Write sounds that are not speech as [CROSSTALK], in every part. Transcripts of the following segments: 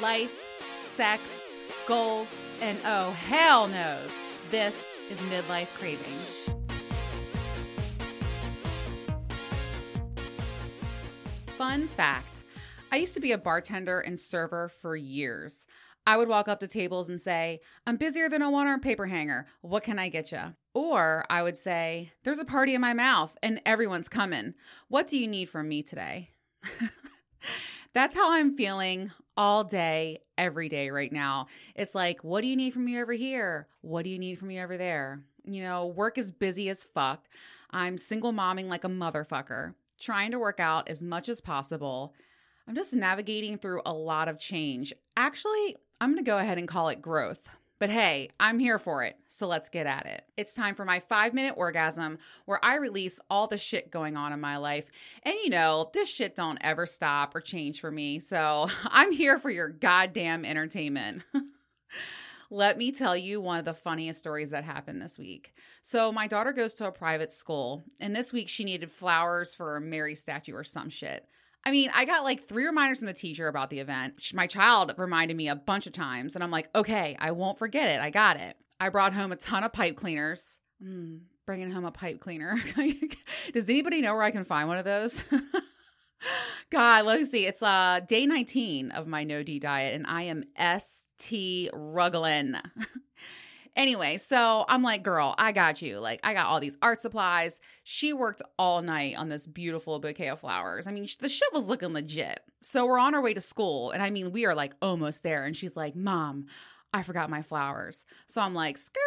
life, sex, goals, and oh, hell knows, this is midlife craving. Fun fact I used to be a bartender and server for years. I would walk up to tables and say, I'm busier than a one arm paper hanger. What can I get you? Or I would say, There's a party in my mouth and everyone's coming. What do you need from me today? [LAUGHS] That's how I'm feeling all day, every day right now. It's like, what do you need from me over here? What do you need from me over there? You know, work is busy as fuck. I'm single momming like a motherfucker, trying to work out as much as possible. I'm just navigating through a lot of change. Actually, I'm going to go ahead and call it growth. But hey, I'm here for it, so let's get at it. It's time for my five minute orgasm where I release all the shit going on in my life. And you know, this shit don't ever stop or change for me, so [LAUGHS] I'm here for your goddamn entertainment. [LAUGHS] Let me tell you one of the funniest stories that happened this week. So, my daughter goes to a private school, and this week she needed flowers for a Mary statue or some shit. I mean, I got like three reminders from the teacher about the event. My child reminded me a bunch of times, and I'm like, okay, I won't forget it. I got it. I brought home a ton of pipe cleaners. Mm, bringing home a pipe cleaner. [LAUGHS] Does anybody know where I can find one of those? [LAUGHS] God, let's see. It's uh day 19 of my no D diet, and I am ST ruggling. [LAUGHS] Anyway, so I'm like, girl, I got you. Like, I got all these art supplies. She worked all night on this beautiful bouquet of flowers. I mean, the shit was looking legit. So we're on our way to school. And I mean, we are like almost there. And she's like, Mom, I forgot my flowers. So I'm like, skirt.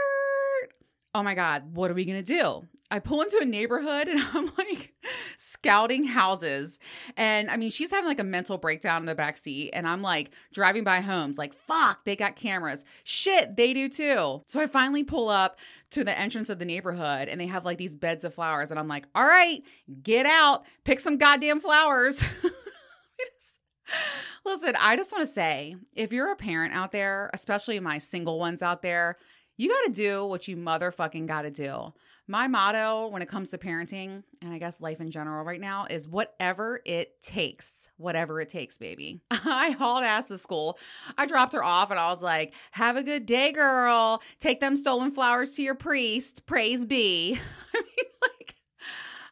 Oh my God, what are we gonna do? I pull into a neighborhood and [LAUGHS] I'm like scouting houses. And I mean, she's having like a mental breakdown in the back seat. And I'm like driving by homes, like, fuck, they got cameras. Shit, they do too. So I finally pull up to the entrance of the neighborhood and they have like these beds of flowers. And I'm like, all right, get out, pick some goddamn flowers. [LAUGHS] Listen, I just want to say if you're a parent out there, especially my single ones out there, you got to do what you motherfucking got to do. My motto when it comes to parenting, and I guess life in general right now, is whatever it takes. Whatever it takes, baby. [LAUGHS] I hauled ass to school. I dropped her off and I was like, have a good day, girl. Take them stolen flowers to your priest. Praise be. [LAUGHS] I mean, like,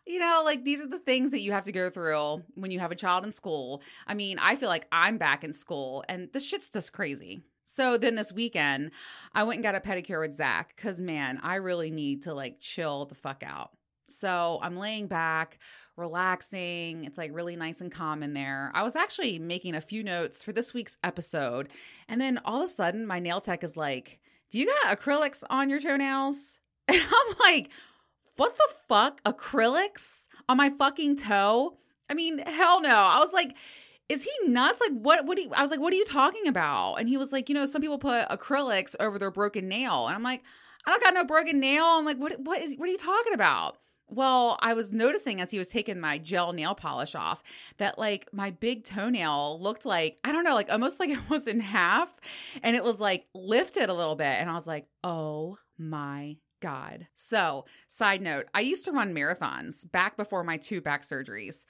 you know, like these are the things that you have to go through when you have a child in school. I mean, I feel like I'm back in school and the shit's just crazy. So then this weekend, I went and got a pedicure with Zach because, man, I really need to like chill the fuck out. So I'm laying back, relaxing. It's like really nice and calm in there. I was actually making a few notes for this week's episode. And then all of a sudden, my nail tech is like, Do you got acrylics on your toenails? [LAUGHS] And I'm like, What the fuck? Acrylics on my fucking toe? I mean, hell no. I was like, is he nuts? Like, what? What? Do you, I was like, what are you talking about? And he was like, you know, some people put acrylics over their broken nail, and I'm like, I don't got no broken nail. I'm like, what? What is? What are you talking about? Well, I was noticing as he was taking my gel nail polish off that like my big toenail looked like, I don't know, like almost like [LAUGHS] it was in half and it was like lifted a little bit. And I was like, oh my God. So, side note, I used to run marathons back before my two back surgeries.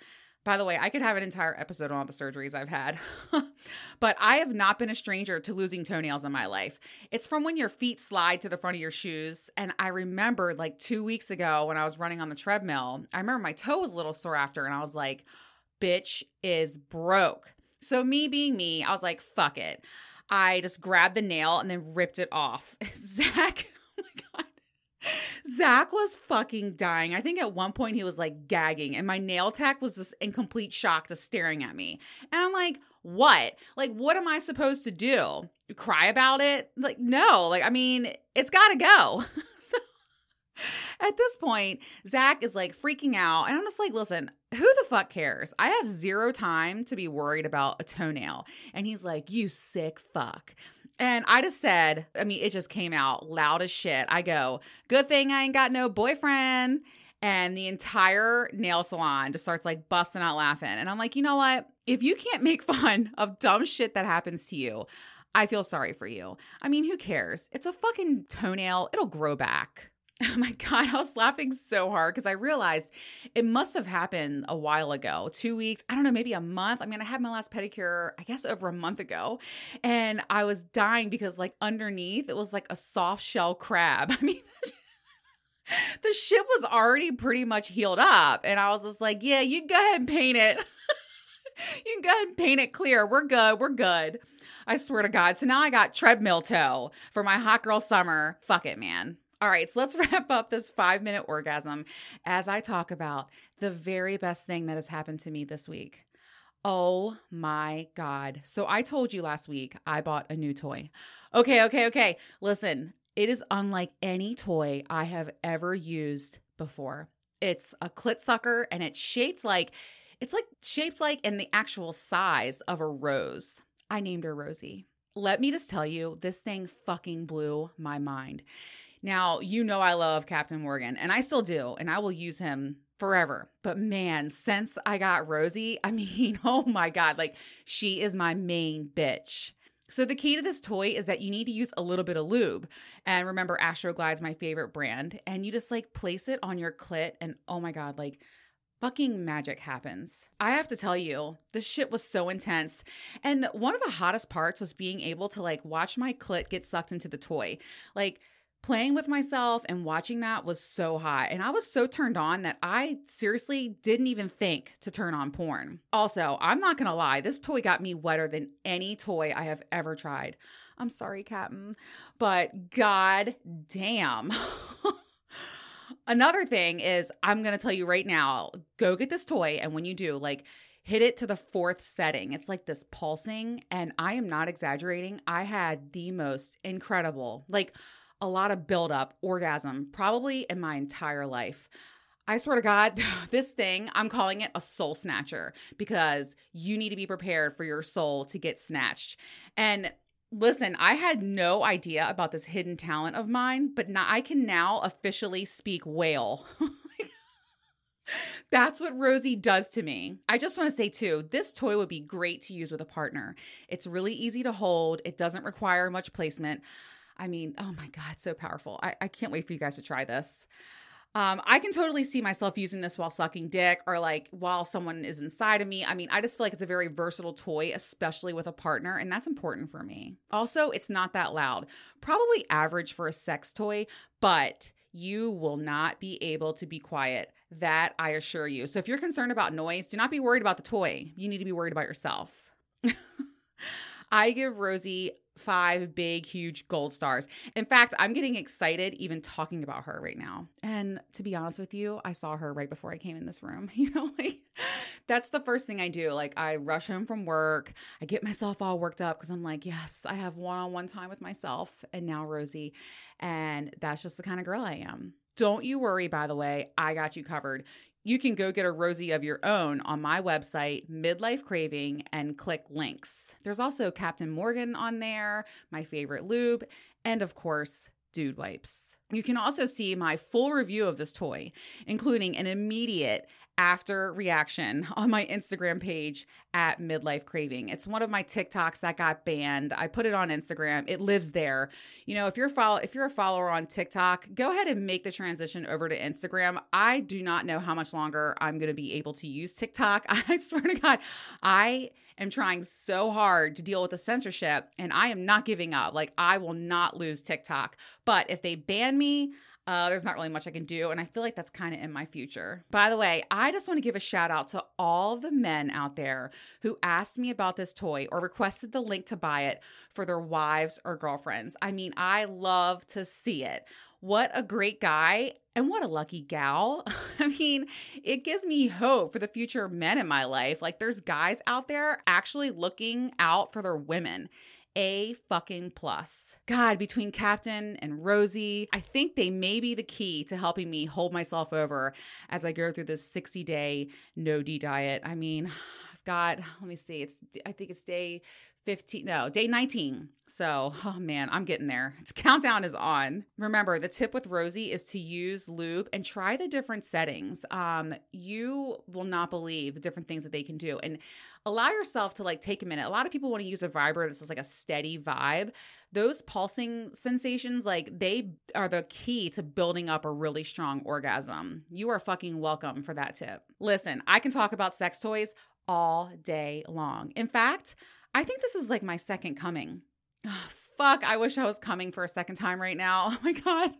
By the way, I could have an entire episode on all the surgeries I've had. [LAUGHS] but I have not been a stranger to losing toenails in my life. It's from when your feet slide to the front of your shoes. And I remember like two weeks ago when I was running on the treadmill, I remember my toe was a little sore after, and I was like, bitch is broke. So, me being me, I was like, fuck it. I just grabbed the nail and then ripped it off. [LAUGHS] Zach, [LAUGHS] oh my God. Zach was fucking dying. I think at one point he was like gagging, and my nail tech was just in complete shock, just staring at me. And I'm like, what? Like, what am I supposed to do? Cry about it? Like, no. Like, I mean, it's got to go. [LAUGHS] at this point, Zach is like freaking out. And I'm just like, listen, who the fuck cares? I have zero time to be worried about a toenail. And he's like, you sick fuck. And I just said, I mean, it just came out loud as shit. I go, good thing I ain't got no boyfriend. And the entire nail salon just starts like busting out laughing. And I'm like, you know what? If you can't make [LAUGHS] fun of dumb shit that happens to you, I feel sorry for you. I mean, who cares? It's a fucking toenail, it'll grow back. Oh [LAUGHS] my God, I was laughing so hard because I realized it must have happened a while ago two weeks, I don't know, maybe a month. I mean, I had my last pedicure, I guess, over a month ago. And I was dying because, like, underneath it was like a soft shell crab. [LAUGHS] I mean, the ship was already pretty much healed up. And I was just like, yeah, you go ahead and paint it. [LAUGHS] you can go ahead and paint it clear. We're good. We're good. I swear to God. So now I got treadmill toe for my hot girl summer. Fuck it, man. All right, so let's [LAUGHS] wrap up this five minute orgasm as I talk about the very best thing that has happened to me this week. Oh my God. So I told you last week I bought a new toy. Okay, okay, okay. Listen, it is unlike any toy I have ever used before. It's a clit sucker and it's shaped like it's like shaped like in the actual size of a rose. I named her Rosie. Let me just tell you, this thing fucking blew my mind. Now, you know I love Captain Morgan, and I still do, and I will use him forever. But man, since I got Rosie, [LAUGHS] I mean, oh my God, like she is my main bitch. So the key to this toy is that you need to use a little bit of lube. And remember, Astroglide's my favorite brand. And you just like place it on your clit, and oh my God, like fucking magic happens. I have to tell you, this shit was so intense. And one of the hottest parts was being able to like watch my clit get sucked into the toy. Like playing with myself and watching that was so hot. And I was so turned on that I seriously didn't even think to turn on porn. Also, I'm not gonna lie, this toy got me wetter than any toy I have ever tried. I'm sorry, Captain, but god damn. [LAUGHS] Another thing is, I'm to tell you right now go get this toy. And when you do, like, hit it to the fourth setting. It's like this pulsing. And I am not exaggerating. I had the most incredible, like, a lot of buildup, orgasm, probably in my entire life. I swear to God, [LAUGHS] this thing, I'm calling it a soul snatcher because you need to be prepared for your soul to get snatched. And Listen, I had no idea about this hidden talent of mine, but now I can now officially speak whale. [LAUGHS] That's what Rosie does to me. I just want to say, too, this toy would be great to use with a partner. It's really easy to hold, it doesn't require much placement. I mean, oh my God, so powerful. I, I can't wait for you guys to try this. Um, I can totally see myself using this while sucking dick or like while someone is inside of me. I mean, I just feel like it's a very versatile toy, especially with a partner, and that's important for me. Also, it's not that loud. Probably average for a sex toy, but you will not be able to be quiet. That I assure you. So if you're concerned about noise, do not be worried about the toy. You need to be worried about yourself. [LAUGHS] I give Rosie five big, huge gold stars. In fact, I'm getting excited even talking about her right now. And to be honest with you, I saw her right before I came in this room. [LAUGHS] You know, like that's the first thing I do. Like, I rush home from work, I get myself all worked up because I'm like, yes, I have one on one time with myself and now Rosie. And that's just the kind of girl I am. Don't you worry, by the way, I got you covered you can go get a Rosie of your own on my website, Midlife Craving, and click links. There's also Captain Morgan on there, my favorite lube, and of course, dude wipes. You can also see my full review of this toy, including an immediate after reaction [LAUGHS] on my Instagram page at Midlife Craving. It's one of my TikToks that got banned. I put it on Instagram. It lives there. You know, if you're follow if you're a follower on TikTok, go ahead and make the transition over to Instagram. I do not know how much longer I'm going to be able to use TikTok. [LAUGHS] I swear to God, I am trying so hard to deal with the censorship and I am not giving up. Like I will not lose TikTok. But if they ban me, uh, there's not really much I can do. And I feel like that's kind of in my future. By the way, I just want to give a shout out to all the men out there who asked me about this toy or requested the link to buy it for their wives or girlfriends. I mean, I love to see it. What a great guy and what a lucky gal. [LAUGHS] I mean, it gives me hope for the future men in my life. Like, there's guys out there actually looking out for their women. A fucking plus. God, between Captain and Rosie, I think they may be the key to helping me hold myself over as I go through this 60 day no D diet. I mean, [SIGHS] I've got, let me see, it's, I think it's day 15 no day 19 so oh man i'm getting there. [LAUGHS] It's countdown is on. Remember the tip with rosie is to use lube and try the different settings. Um you will not believe the different things that they can do. And allow yourself to like take a minute. A lot of people want to use a vibrator that's just like a steady vibe. Those pulsing sensations like they are the key to building up a really strong orgasm. You are fucking welcome for that tip. Listen i can talk about sex toys all day long. In fact I think this is like my second coming. Oh, fuck, I wish I was coming for a second time right now. [LAUGHS] Oh my God.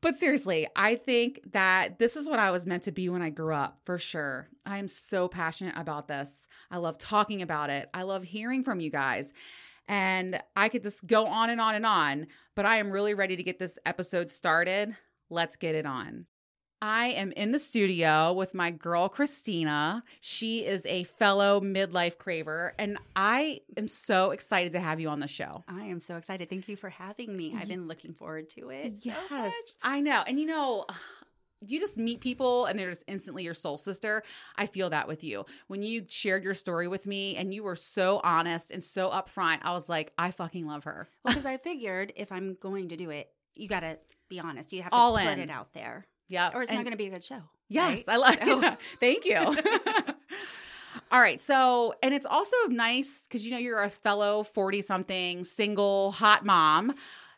But seriously, I think that this is what I was meant to be when I grew up, for sure. I am so passionate about this. I love talking about it. I love hearing from you guys. And I could just go on and on and on, but I am really ready to get this episode started. Let's get it on. I am in the studio with my girl, Christina. She is a fellow midlife craver, and I am so excited to have you on the show. I am so excited. Thank you for having me. I've been looking forward to it. Yes, so I know. And you know, you just meet people and they're just instantly your soul sister. I feel that with you. When you shared your story with me and you were so honest and so upfront, I was like, I fucking love her. Well, because I figured if I'm going to do it, you got to be honest. You have to All put in. it out there. Yeah. Or it's not going to be a good show. Yes, right? I like So- it. [LAUGHS] Thank you. [LAUGHS] All right. So, and it's also nice because you know you're a fellow 40 something single hot mom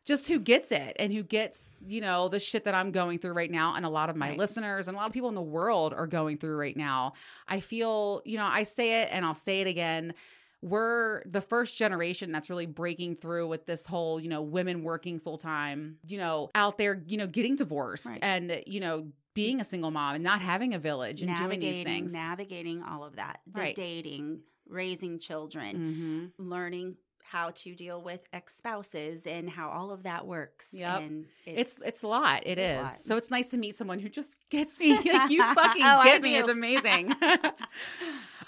just who gets it and who gets, you know, the shit that I'm going through right now and a lot of my Right. listeners and a lot of people in the world are going through right now. I feel, you know, I say it and I'll say it again. We're the first generation that's really breaking through with this whole, you know, women working full time, you know, out there, you know, getting divorced Right. and, you know, being a single mom and not having a village and doing these things. navigating all of that, the Right. dating, raising children, hmm learning how to deal with ex spouses and how all of that works. Yep. And It's it's a lot. It's lot. So it's nice to meet someone who just gets me. Like [LAUGHS] [LAUGHS] you fucking Oh, get me. It's amazing. [LAUGHS]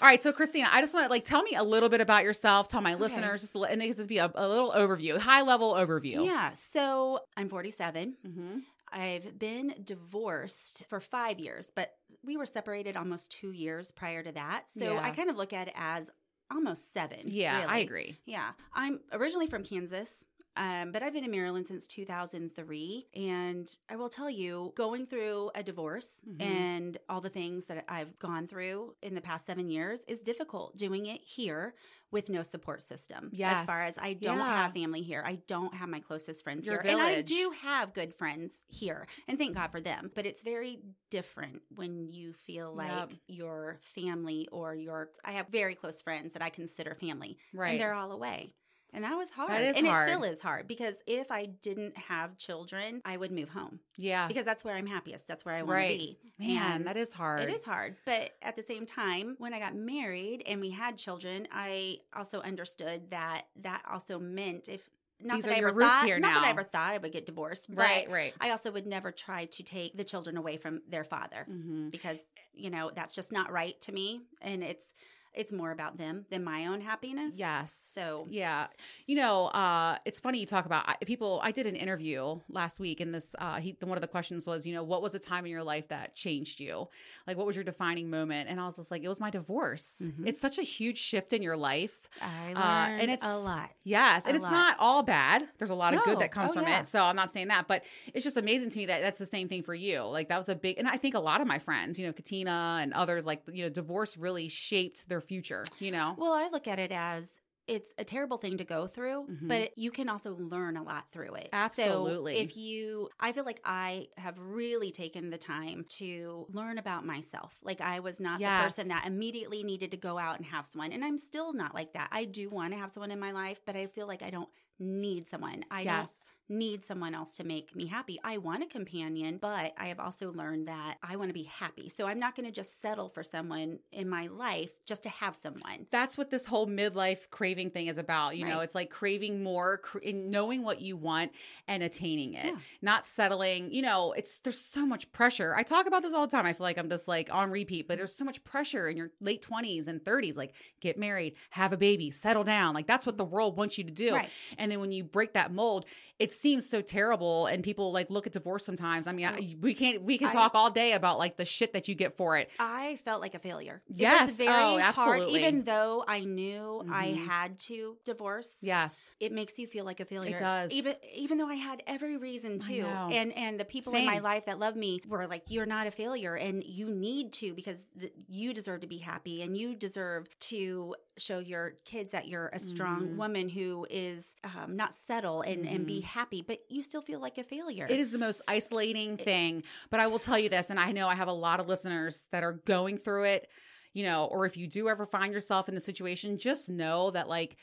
All right, so Christina, I just want to like tell me a little bit about yourself. Tell my listeners just and it just be a, a little overview, high level overview. yeah. So I'm 47. hmm I've been divorced for five years, but we were separated almost two years prior to that. So Yeah. I kind of look at it as almost seven. Yeah, I agree. Yeah. I'm originally from Kansas. Um, but I've been in Maryland since 2003. And I will tell you, going through a divorce Mhm. and all the things that I've gone through in the past seven years is difficult doing it here with no support system. As far as I don't Yeah. have family here, I don't have my closest friends Your here. And I do have good friends here. And thank God for them. But it's very different when you feel like Yep. your family or your, I have very close friends that I consider family Right. and they're all away. And that was hard. is and hard. it still is hard because if I didn't have children, I would move home yeah. because that's where I'm happiest. That's where I want Right. to be. Man, And that is hard. It is hard. But at the same time, when I got married and we had children, I also understood that that also meant if not These that are I your ever roots thought, here not that I now. ever thought I would get divorced, Right, right. I also would never try to take the children away from their father hmm because you know that's just not right to me, and it's it's more about them than my own happiness. Yes. So Yeah. You know, uh, it's funny you talk about I, people. I did an interview last week, and this, uh, he, one of the questions was, you know, what was a time in your life that changed you? Like, what was your defining moment? And I was just like, it was my divorce. Mhm. It's such a huge shift in your life. I learned Uh, and it's- a lot. Yes. And A it's lot. not all bad. There's a lot of good that comes Oh, from yeah. it. So I'm not saying that, but it's just amazing to me that that's the same thing for you. Like, that was a big, and I think a lot of my friends, you know, Katina and others, like, you know, divorce really shaped their future, you know? Well, I look at it as it's a terrible thing to go through, Mhm. but you can also learn a lot through it. Absolutely. So if you, I feel like I have really taken the time to learn about myself. Like I was not the person that immediately needed to go out and have someone, and I'm still not like that. I do want to have someone in my life, but I feel like I don't need someone. I yes. Need someone else to make me happy. I want a companion, but I have also learned that I want to be happy. So I'm not going to just settle for someone in my life just to have someone. that's what this whole midlife craving thing is about. You know, it's like craving more, cr- and knowing what you want and attaining it, Yeah. not settling. You know, it's there's so much pressure. I talk about this all the time. I feel like I'm just like on repeat, but there's so much pressure in your late 20s and 30s. Like, get married, have a baby, settle down. Like, that's what mm-hmm. the world wants you to do. Right. And then when you break that mold, it's seems so terrible and people like look at divorce sometimes. I mean. I, we can't we can I- talk all day about like the shit that you get for it. I felt like a failure. It Yes. very Oh, hard, even though I knew I Mhm. had to divorce. Yes. It makes you feel like a failure. It does. Even even though I had every reason to. And and the people in my life that love me were like, You're not a failure and you need to because th- you deserve to be happy and you deserve to show your kids that you're a strong Mhm. woman who is um, not settle and, and be happy, but you still feel like a failure. It is the most isolating thing. But I will tell you this, and I know I have a lot of listeners that are going through it, you know, or if you do ever find yourself in the situation, just know that like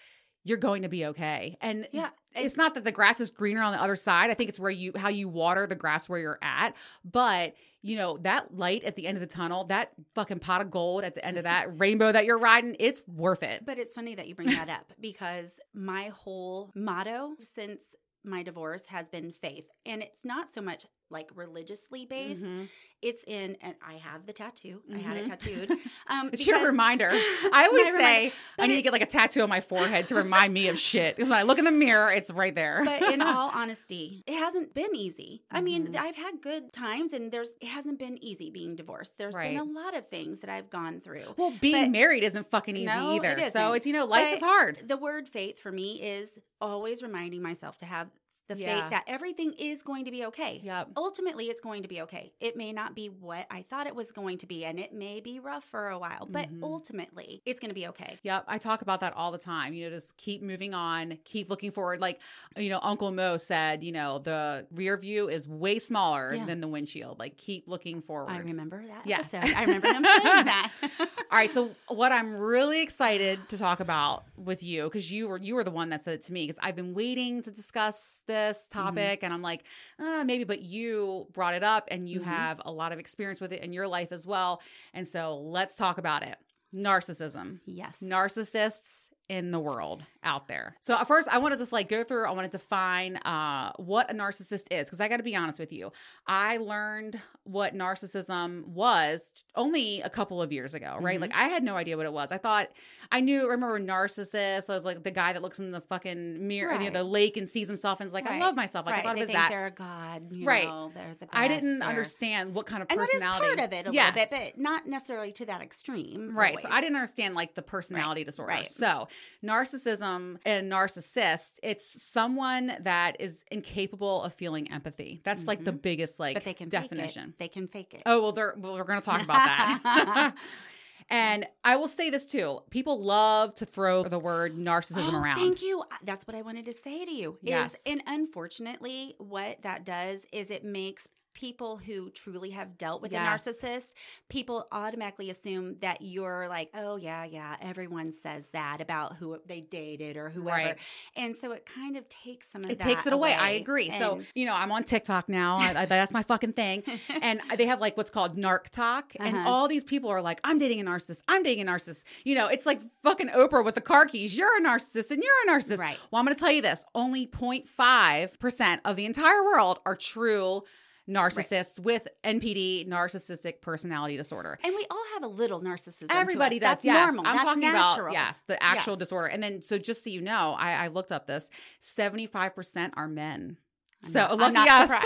you're going to be okay. And Yeah. it's not that the grass is greener on the other side. I think it's where you how you water the grass where you're at. But you know, that light at the end of the tunnel, that fucking pot of gold at the end of that [LAUGHS] rainbow that you're riding, it's worth it. But it's funny that you bring that up because my whole motto since my divorce has been faith. And it's not so much like religiously based. Mhm. It's in, and I have the tattoo. I had it Mhm. tattooed. [LAUGHS] Um, It's your reminder. [LAUGHS] I always say reminder. I need to get like a tattoo on my forehead to remind me of shit. When I look in the mirror, it's right there. but in [LAUGHS] all honesty, it hasn't been easy. I mean, Mhm. I've had good times, and there's it hasn't been easy being divorced. There's Right. been a lot of things that I've gone through. well, being but- married isn't fucking easy No, either. it So it's you know, life But is hard. The word faith for me is always reminding myself to have the Yeah. faith that everything is going to be okay. Yep. Ultimately, it's going to be okay. It may not be what I thought it was going to be, and it may be rough for a while, but Mhm. ultimately, it's going to be okay. Yep, I talk about that all the time. You know, just keep moving on, keep looking forward. Like, you know, Uncle Mo said, you know, the rear view is way smaller Yeah. than the windshield. Like, keep looking forward. I remember that. Yes. episode. I remember him saying that. [LAUGHS] All right, so what I'm really excited to talk about with you because you were you were the one that said it to me because I've been waiting to discuss this Mm-hmm. topic and I'm like uh, maybe but you brought it up and you Mhm. have a lot of experience with it in your life as well and so let's talk about it narcissism yes. narcissists in the world out there. So at first I want to just like go through I want to define uh what a narcissist is because I got to be honest with you. I learned what narcissism was only a couple of years ago, right? Mhm. Like I had no idea what it was. I thought I knew remember narcissist I was like the guy that looks in the fucking mirror you know, the lake and sees himself and is like I love myself. Like right. I thought they it was think that. they're a god. You Right. Know, they're the best. I didn't they're- understand what kind of And that is personality. part of it a Yes. little bit, but not necessarily to that extreme. Right. So I didn't understand like the personality disorder. right. So narcissism Um, and narcissist, it's someone that is incapable of feeling empathy. That's like the mm-hmm. biggest like But they can definition. They can fake it. Oh well, they're, well, we're going to talk about that. [LAUGHS] [LAUGHS] and I will say this too: people love to throw the word narcissism Oh, around. Thank you. That's what I wanted to say to you. Yes. Is, and unfortunately, what that does is it makes people who truly have dealt with Yes. a narcissist, people automatically assume that you're like, oh yeah, yeah, everyone says that about who they dated or whoever. Right. And so it kind of takes some of It takes it away. I away. agree. so you know, I'm on TikTok now. I, I, that's my fucking thing. [LAUGHS] and they have like what's called NarcTok and Uh-huh. all these people are like i'm dating a narcissist i'm dating a narcissist you know it's like fucking oprah with the car keys you're a narcissist and you're a narcissist Right. well i'm going to tell you this only 0.5% of the entire world are true narcissists with npd narcissistic personality disorder And we all have a little narcissism. Everybody does. That's yes, normal. I'm That's talking natural. about yes, the actual Yes. disorder. And then, so just so you know, I, I looked up this: seventy five percent are men. I'm so not- lucky not us. [LAUGHS]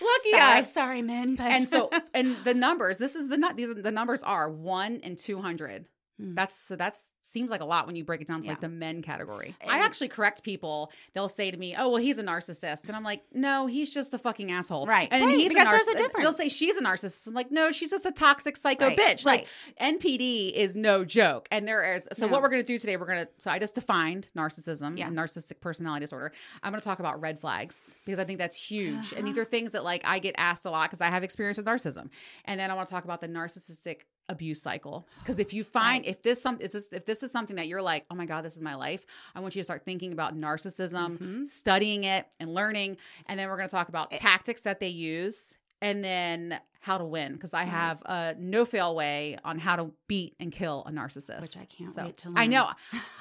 lucky [LAUGHS] sorry, us. sorry, men. But And so, [LAUGHS] and the numbers. This is the nut. These the numbers are one and two hundred. Hmm. That's so that's seems like a lot when you break it down to like the men category. I actually correct people. They'll say to me, "Oh, well, he's a narcissist," and I'm like, "No, he's just a fucking asshole." Right. And Right, he's because a there's a narcissist. They'll say she's a narcissist. I'm like, "No, she's just a toxic psycho Right, bitch." Like right. NPD is no joke, and there is. So No. what we're gonna do today? We're gonna. So I just defined narcissism Yeah. and narcissistic personality disorder. I'm gonna talk about red flags because I think that's huge, and Uh-huh. these [SIGHS] are things that like I get asked a lot because I have experience with narcissism, and then I want to talk about the narcissistic abuse cycle because if you find Right. if this some is this, if this is something that you're like oh my god this is my life i want you to start thinking about narcissism Mhm. studying it and learning and then we're going to talk about It- tactics that they use and then how to win because I have a no fail way on how to beat and kill a narcissist. Which I can't So, wait to learn. I know.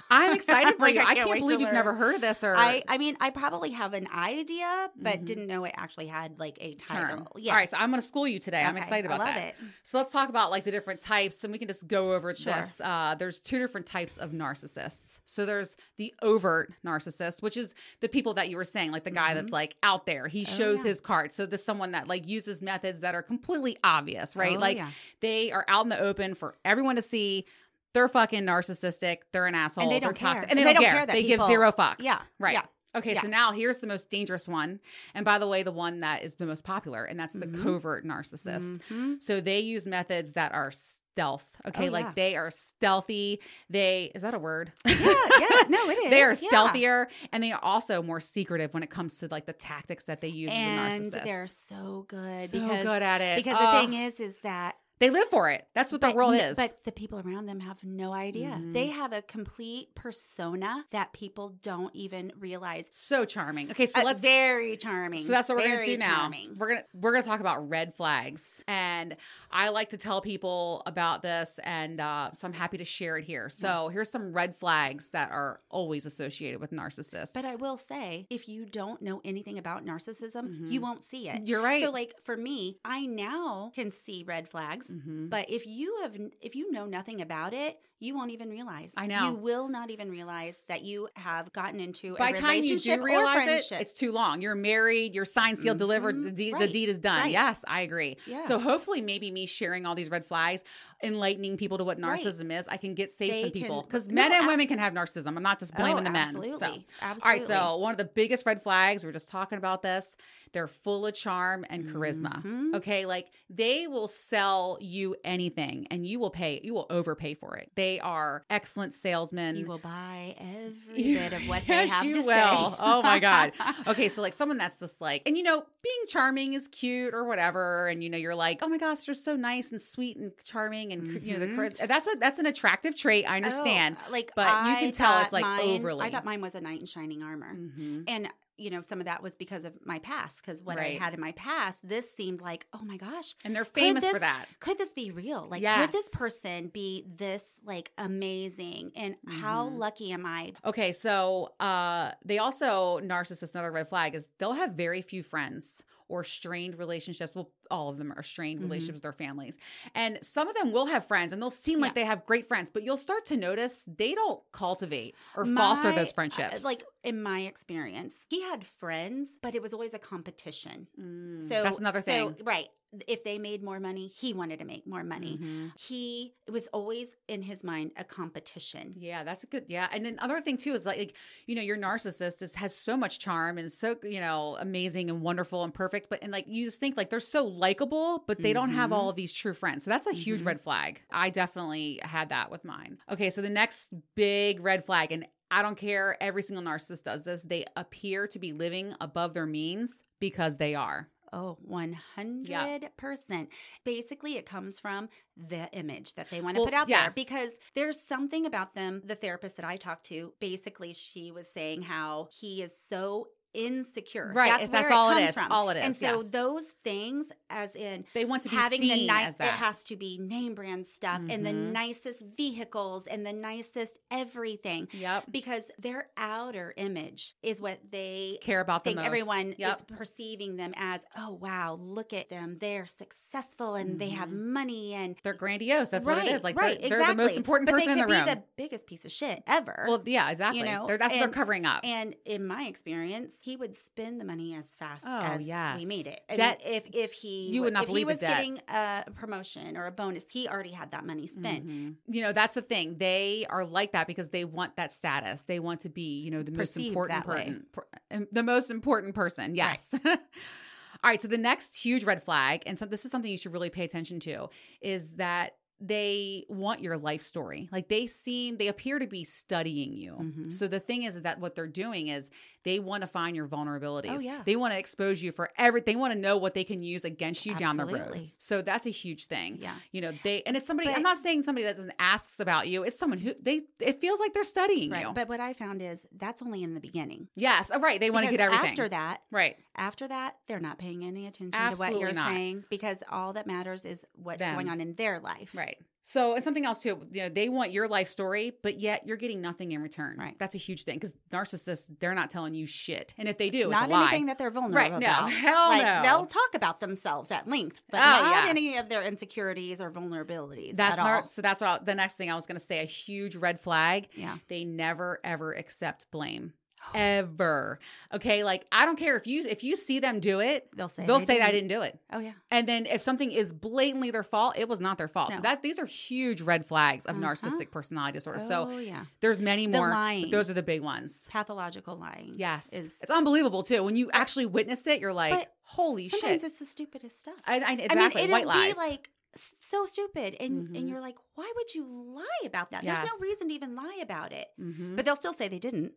I'm excited [LAUGHS] for Like, you. I I can't can't, believe you've learn. never heard of this or I, I mean, I probably have an idea, but Mhm. didn't know it actually had like a term. title. All right, so I'm going to school you today. I'm excited about I love that. it. So let's talk about like the different types, and we can just go over Sure. this. Uh, there's two different types of narcissists. So there's the overt narcissist, which is the people that you were saying, like the guy that's like out there. He Mm-hmm. Oh, shows yeah. his cards. So this someone that like uses methods that are completely obvious, right? Oh, like yeah. they are out in the open for everyone to see. They're fucking narcissistic. They're an asshole. they They're don't care. toxic, and they, don't, care. that they people- give zero fucks. Yeah, right. yeah, Okay, so now here's the most dangerous one, and by the way, the one that is the most popular, and that's the Mhm. covert narcissist. Mhm. So they use methods that are stealth. Okay, Oh, like yeah. they are stealthy. They is that a word? Yeah, yeah, [LAUGHS] no, it is. they are yeah. stealthier, and they are also more secretive when it comes to like the tactics that they use and as a narcissist. they're so good so because good at it because the thing is, is that they live for it. That's what their but world is. But the people around them have no idea. Mhm. They have a complete persona that people don't even realize. so charming. Okay, so Uh, let's very charming. So that's what we're gonna Very do now. charming. We're gonna we're gonna talk about red flags, and I like to tell people about this, and uh, so I'm happy to share it here. So here's some red flags that are always associated with narcissists. But I will say, if you don't know anything about narcissism, Mhm. you won't see it. you're right. So, like for me, I now can see red flags. Mhm. But if you have, if you know nothing about it, you won't even realize. I know. you will not even realize that you have gotten into by a the time you relationship do realize it, it's too long. You're married, you're signed, sealed, delivered. Mhm. The, deed, the deed is done. Right. Yes, I agree. Yeah. So hopefully, maybe me sharing all these red flags, enlightening people to what Right. narcissism is, I can get save They some people because no, men and ab- women can have narcissism. I'm not just blaming oh, the men. Absolutely. So. Absolutely. All right, so one of the biggest red flags, we are just talking about this, they're full of charm and charisma. Mhm. Okay, like they will sell you anything and you will pay, you will overpay for it. They are excellent salesmen. you will buy every [LAUGHS] bit of what yes, they have you to will. say. Oh my God. [LAUGHS] Okay, so like someone that's just like, and you know, being charming is cute or whatever, and you know, you're like, oh my gosh, they're so nice and sweet and charming, and you know, the Mhm. charisma. That's a that's an attractive trait. I understand. Oh, like, but you can tell it's, like, mine- overly. I thought mine was a knight in shining armor, Mhm. and you know, some of that was because of my past. Because what Right. I had in my past, this seemed like, oh my gosh, And they're famous for that. could this be real? Like, could this person be this like amazing? And how Mhm. lucky am I? Okay, so uh they also narcissists another red flag is they'll have very few friends or strained relationships. Well, all of them are strained Mhm. relationships with their families. And some of them will have friends and they'll seem like they have great friends, but you'll start to notice they don't cultivate or foster those uh, friendships. like in my experience, he had friends, but it was always a competition. Mm, So that's another so- thing. right? If they made more money, he wanted to make more money. Mhm. He it was always in his mind a competition. Yeah, that's a good. Yeah, and then other thing too is like, like, you know, your narcissist is, has so much charm and so you know amazing and wonderful and perfect, but and like you just think like they're so likable, but they don't have Mhm. all of these true friends. So that's a huge Mhm. red flag. I definitely had that with mine. Okay, so the next big red flag, and I don't care, every single narcissist does this. They appear to be living above their means because they are. Oh, 100%. Basically, it comes from the image that they want to Well, put out yes. there because there's something about them. The therapist that I talked to, basically, she was saying how he is so insecure. Right, That's, that's where all it comes is. From. All it is, And so yes. those things, as in They want to be having the nice, it has to be name brand stuff and the Mhm. nicest vehicles and the nicest everything yep. because their outer image is what they Care about the think most. everyone Yep. is perceiving them as oh wow look at them they're successful and they have Mhm. money and They're grandiose. That's what it is. Like right, they're, they're the most important but person in the room. the biggest piece of shit ever well, yeah, exactly. You know, They're- that's what they're covering up. and in my experience, he would spend the money as fast Oh, as yes. we made it. And Debt- if if he You would not if believe he was getting a promotion or a bonus, he already had that money spent. Mhm. You know, that's the thing. They are like that because they want that status. They want to be, you know, the most important person. per- the most important person. Yes. [LAUGHS] All right. So the next huge red flag, and so this is something you should really pay attention to, is that they want your life story. Like they seem, they appear to be studying you. Mhm. So the thing is, is that what they're doing is they want to find your vulnerabilities. Oh, yeah. They want to expose you for every. They want to know what they can use against you down the road. So that's a huge thing. Yeah. You know, they and it's somebody. But- I'm not saying somebody that doesn't asks about you. It's someone who they. It feels like they're studying Right. you. But what I found is that's only in the beginning. yes, oh, right. They want to get everything After that, right. after that, they're not paying any attention to what you're not. saying because all that matters is what's Them. going on in their life. Right. So and something else too. You know, they want your life story, but yet you're getting nothing in return. Right. That's a huge thing because narcissists they're not telling you shit, and if they do, Not it's a lie. anything that they're vulnerable Right, no, about. hell like, no. They'll talk about themselves at length, but Oh, not yes. any of their insecurities or vulnerabilities That's all. so. That's what I, the next thing I was going to say. A huge red flag. Yeah. They never ever accept blame. Ever. Okay. Like I don't care if you if you see them do it, They'll say they'll say I didn't. didn't do it. Oh yeah. And then if something is blatantly their fault, it was not their fault. So that these are huge red flags of Uh-huh. narcissistic personality disorder. oh So yeah. there's many more. those are the big ones. Pathological lying. Yes. Is it's unbelievable too. When you actually witness it, you're like, holy sometimes shit. Sometimes it's the stupidest stuff. I, I, I mean, White lies. be like so stupid, and Mhm. and you're like, why would you lie about that? There's no reason to even lie about it. Mhm. But they'll still say they didn't.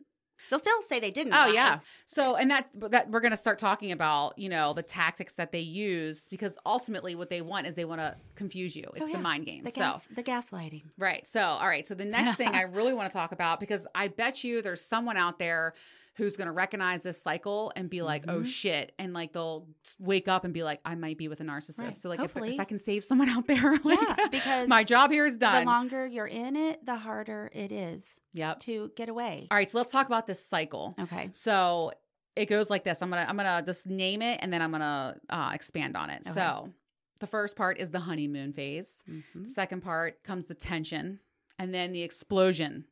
They'll still say they didn't. Oh lie. yeah. So and that that we're going to start talking about, you know, the tactics that they use because ultimately what they want is they want to confuse you. It's Oh, the mind game. The so gas, the gaslighting. Right. So, all right. So, the next thing [LAUGHS] I really want to talk about, because I bet you there's someone out there who's going to recognize this cycle and be like, oh Mhm. shit. And like they'll wake up and be like, I might be with a narcissist. Right. So, like, if, if I can save someone [LAUGHS] out there, like, Yeah, because my job here is done. The longer you're in it, the harder it is yep. to get away. All right. So, let's talk about this cycle. Okay. So, it goes like this I'm to, I'm to just name it and then I'm to uh, expand on it. Okay. So, the first part is the honeymoon phase. Mhm. The second part comes the tension, and then the explosion,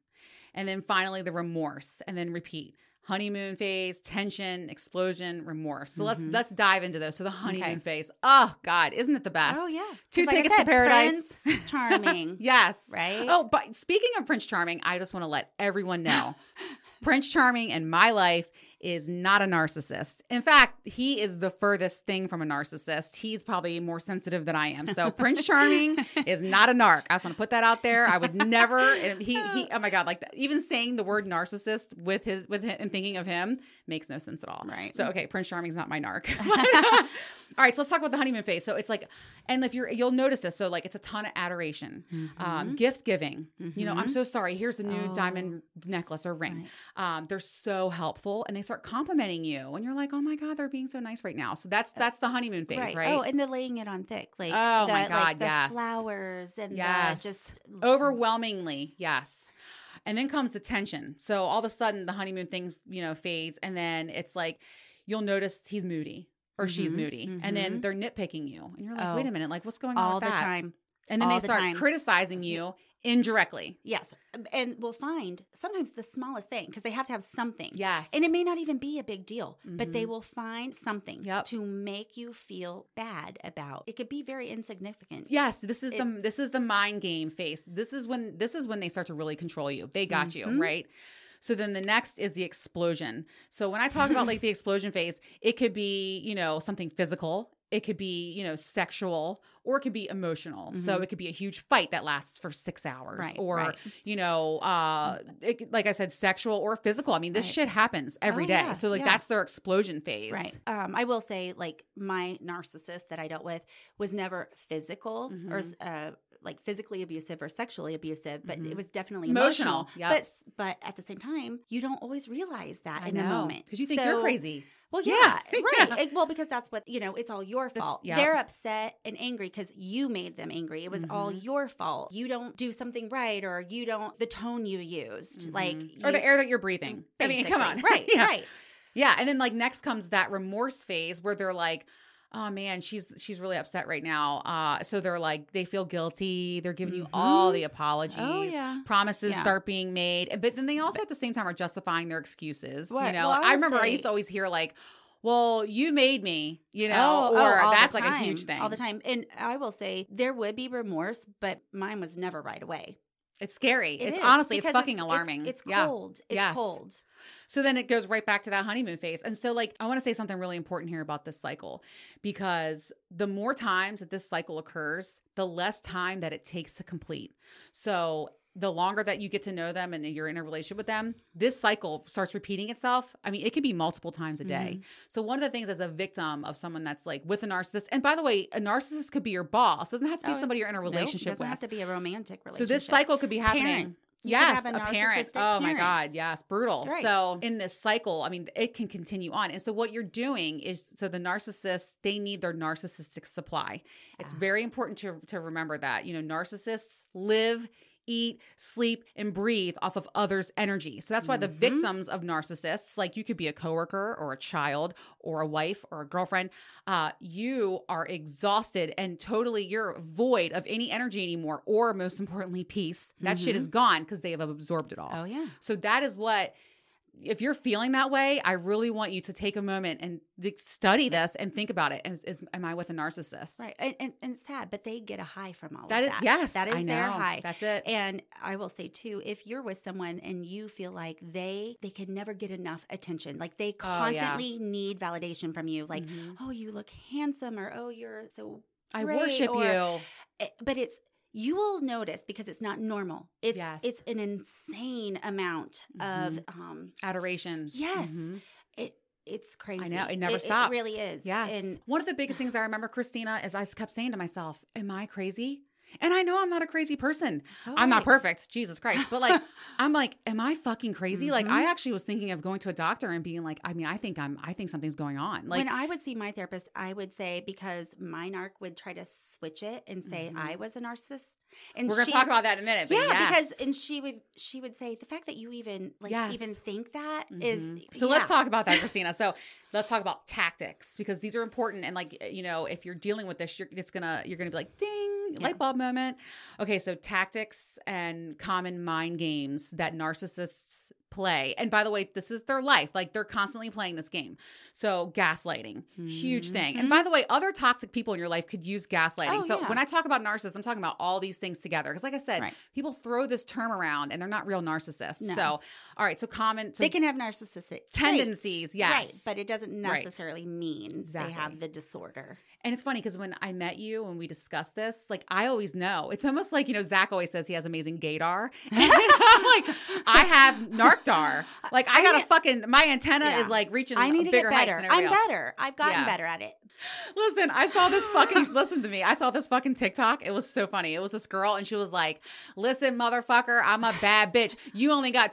and then finally the remorse, and then repeat. Honeymoon phase, tension, explosion, remorse. So let's Mhm. let's dive into those. So the honeymoon Okay. phase. Oh God, isn't it the best? Oh yeah. Two 'Cause like tickets to paradise. Prince [LAUGHS] Charming. Yes. Right. Oh, but speaking of Prince Charming, I just want to let everyone know [LAUGHS] Prince Charming in my life is not a narcissist. In fact, he is the furthest thing from a narcissist. He's probably more sensitive than I am. So [LAUGHS] Prince Charming is not a narc. I just want to put that out there. I would never. He he. Oh my god! Like even saying the word narcissist with his with him and thinking of him makes no sense at all. Right. So okay, Prince Charming's not my narc. [LAUGHS] [LAUGHS] all right. So let's talk about the honeymoon phase. So it's like, and if you're, you'll notice this. So like, it's a ton of adoration, um, gift giving. You know, I'm Mhm. so sorry. Here's a new Oh. diamond necklace or ring. Right. Um, they're so helpful, and they start complimenting you, and you're like, oh my god, they're being so nice right now. So that's that's the honeymoon phase, right? Oh, and the laying it on thick, like Oh, the, my like God, the yes. flowers and Yes. the just Overwhelmingly, yes. And then comes the tension. So all of a sudden, the honeymoon thing, you know, fades, and then it's like you'll notice he's moody or she's Mhm, moody, and then mhm. they're nitpicking you, and you're like, Oh. wait a minute, like what's going on all with the that? time. And then all they the start time. criticizing you indirectly. Yes, and we'll find sometimes the smallest thing because they have to have something. Yes, And it may not even be a big deal, but they Mhm. will find something Yep. to make you feel bad about. It could be very insignificant. Yes, this is It- the this is the mind game face. This is when this is when they start to really control you. They got you, Mhm. right? So then the next is the explosion. So when I talk about like the explosion phase, it could be, you know, something physical, it could be, you know, sexual, or it could be emotional. So Mhm. it could be a huge fight that lasts for 6 hours Right, or, right. you know, uh it, like I said sexual or physical. I mean, this Right. shit happens every Oh, day. yeah, So like yeah. that's their explosion phase. Right. Um, I will say, like, my narcissist that I dealt with was never physical or Mhm. uh, like physically abusive or sexually abusive, but Mhm. it was definitely Emotional, emotional. yep. But but at the same time, you don't always realize that I in know. the moment Cuz you think you're crazy. Well, Yeah. [LAUGHS] yeah, right. It- well, because that's what you know. It's all your fault. yeah. They're upset and angry because you made them angry. It was all Mhm. your fault. You don't do something right, or you don't the tone you used, like Mhm. or the air that you're breathing. I mean, come on. [LAUGHS] right? yeah. Right. Yeah, and then like next comes that remorse phase where they're like, "Oh man, she's she's really upset right now." Uh, so they're like, they feel guilty. They're giving you all the apologies. Oh yeah. Promises Yeah. start being made, but then they also at the same time are justifying their excuses. You know, Well, I remember I used to always hear like, "Well, you made me," you know, Oh, oh, or the that's like a huge thing all the time. And I will say there would be remorse, but mine was never right away. It's scary. It it's is, honestly, it's fucking alarming. It's, Yeah. cold. It's Yes. cold. So then it goes right back to that honeymoon phase. And so, like, I want to say something really important here about this cycle because the more times that this cycle occurs, the less time that it takes to complete. So, the longer that you get to know them and you're in a relationship with them, this cycle starts repeating itself. I mean, it can be multiple times a day. Mm-hmm. So, one of the things as a victim of someone that's like with a narcissist, and by the way, a narcissist could be your boss, it doesn't have to be Oh, somebody you're in a Nope, relationship doesn't with. have to be a romantic relationship. So this cycle could be happening. Parent. You yes, a a, parent. Oh my. God, yes, brutal. Right. So in this cycle, I mean, it can continue on. And so what you're doing is, so the narcissists, they need their narcissistic supply. It's Ah. very important to to remember that. You know, narcissists live. Eat, sleep, and breathe off of others' energy. So that's why the Mhm. victims of narcissists, like you could be a coworker or a child or a wife or a girlfriend, uh, you are exhausted and totally you're void of any energy anymore, or most importantly, peace. That shit Mhm. is gone because they have absorbed it all. Oh yeah. So that is what. If you're feeling that way, I really want you to take a moment and study this and think about it. Is, is am I with a narcissist? Right. And, and and sad, but they get a high from all That of is that. yes. That is their high. That's it. And I will say too, if you're with someone and you feel like they they can never get enough attention, like they Oh, yeah. constantly need validation from you, like Mhm. oh you look handsome or oh you're so I worship or- you. Eh, but it's you will notice because it's not normal. It's Yes. it's an insane amount of um Adoration. yes. Mhm. It it's crazy. I know it never It, stops. It really is. Yes. And one of the biggest things [SIGHS] I remember, Christina, is I kept saying to myself, "Am I crazy?" And I know I'm not a crazy person. I'm not perfect, Jesus Christ. But like, [LAUGHS] I'm like, am I fucking crazy? Like, Mhm. I actually was thinking of going to a doctor and being like, I mean, I think I'm, I think something's going on. Like, when I would see my therapist, I would say because my narc would try to switch it and say Mhm. I was a narcissist, and we're gonna she- talk about that in a minute. But yeah, yes. because and she would she would say the fact that you even like Yes. even think that is Mhm. so yeah. let's talk about that, Christina. So let's talk about tactics because these are important. And like, you know, if you're dealing with this, you're it's gonna you're gonna be like, ding, light bulb moment. Okay, so tactics and common mind games that narcissists play. And by the way, this is their life. Like they're constantly playing this game. So gaslighting, huge thing. And by mm-hmm. the way, other toxic people in your life could use gaslighting. Oh, so yeah. when I talk about narcissists, I'm talking about all these things together. Because like I said, Right. people throw this term around and they're not real narcissists. No. So all right, so common so they can have narcissistic traits. tendencies, yes. right? But it doesn't Right. necessarily mean they have the disorder. And it's funny because when I met you and we discussed this, like I always know. It's almost like, you know, Zach always says he has amazing gaydar. [LAUGHS] And I'm like, I have narcdar. [LAUGHS] Like I I got a fucking my antenna Yeah. is like reaching I need to bigger get better. heights than everybody I'm else. better. I've gotten Yeah. better at it. [LAUGHS] Listen, I saw this fucking listen to me. I saw this fucking TikTok. It was so funny. It was this girl and she was like, "Listen, motherfucker, I'm a bad bitch. You only got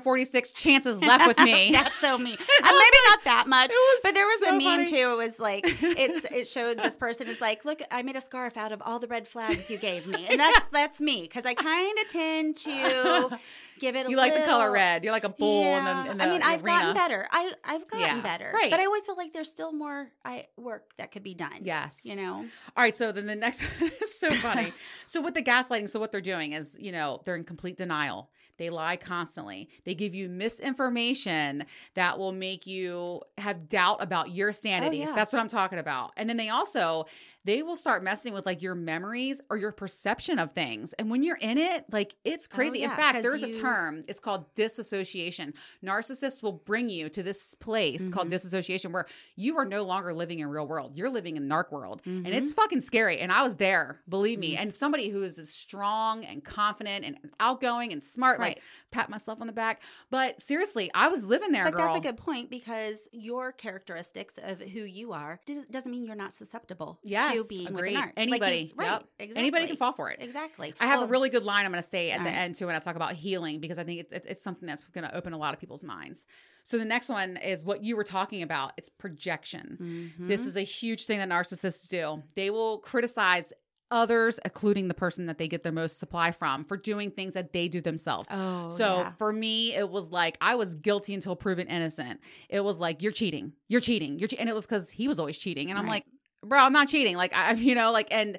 246 chances [LAUGHS] left with me." That's so me. I was maybe not that much, but there was so a meme funny. too. It was like it's [LAUGHS] it showed this person is like, look, I made a scarf out of all the red flags you gave me, and that's [LAUGHS] that's me because I kind of tend to give it. a you like the color red. You're like a bull in Yeah. the, in the I mean, I've arena. gotten better. I I've gotten Yeah. better, Right. But I always feel like there's still more I work that could be done. Yes. you know. All right, so then the next is so funny. so with the gaslighting, so what they're doing is, you know, they're in complete denial. They lie constantly. They give you misinformation that will make you have doubt about your oh, sanity. So yeah. that's what I'm talking about. And then they also they will start messing with like your memories or your perception of things. And when you're in it, like it's crazy. in Oh, yeah, fact, 'cause there's a term, it's called disassociation. Narcissists will bring you to this place called Mhm. disassociation where you are no longer living in real world. You're living in narc world. And Mhm. it's fucking scary. And I was there, believe me. Mhm. And somebody who is as strong and confident and outgoing and smart, like pat myself on the back. But seriously, I was living there, But girl. that's a good point because your characteristics of who you are doesn't mean you're not susceptible yes, to being agreed. with an art. Anybody, right? yep. Exactly. Anybody can fall for it. Exactly. I have Well, a really good line I'm going to say at the right. end too when I talk about healing because I think it's, it's, something that's going to open a lot of people's minds. So the next one is what you were talking about. It's projection. This mhm. is a huge thing that narcissists do. They will criticize others, including the person that they get their most supply from, for doing things that they do themselves. oh So yeah. for me, it was like I was guilty until proven innocent. It was like you're cheating, you're cheating, you're che-. and it was because he was always cheating, and I'm like, bro, I'm not cheating. Like I, [LAUGHS] you know, like and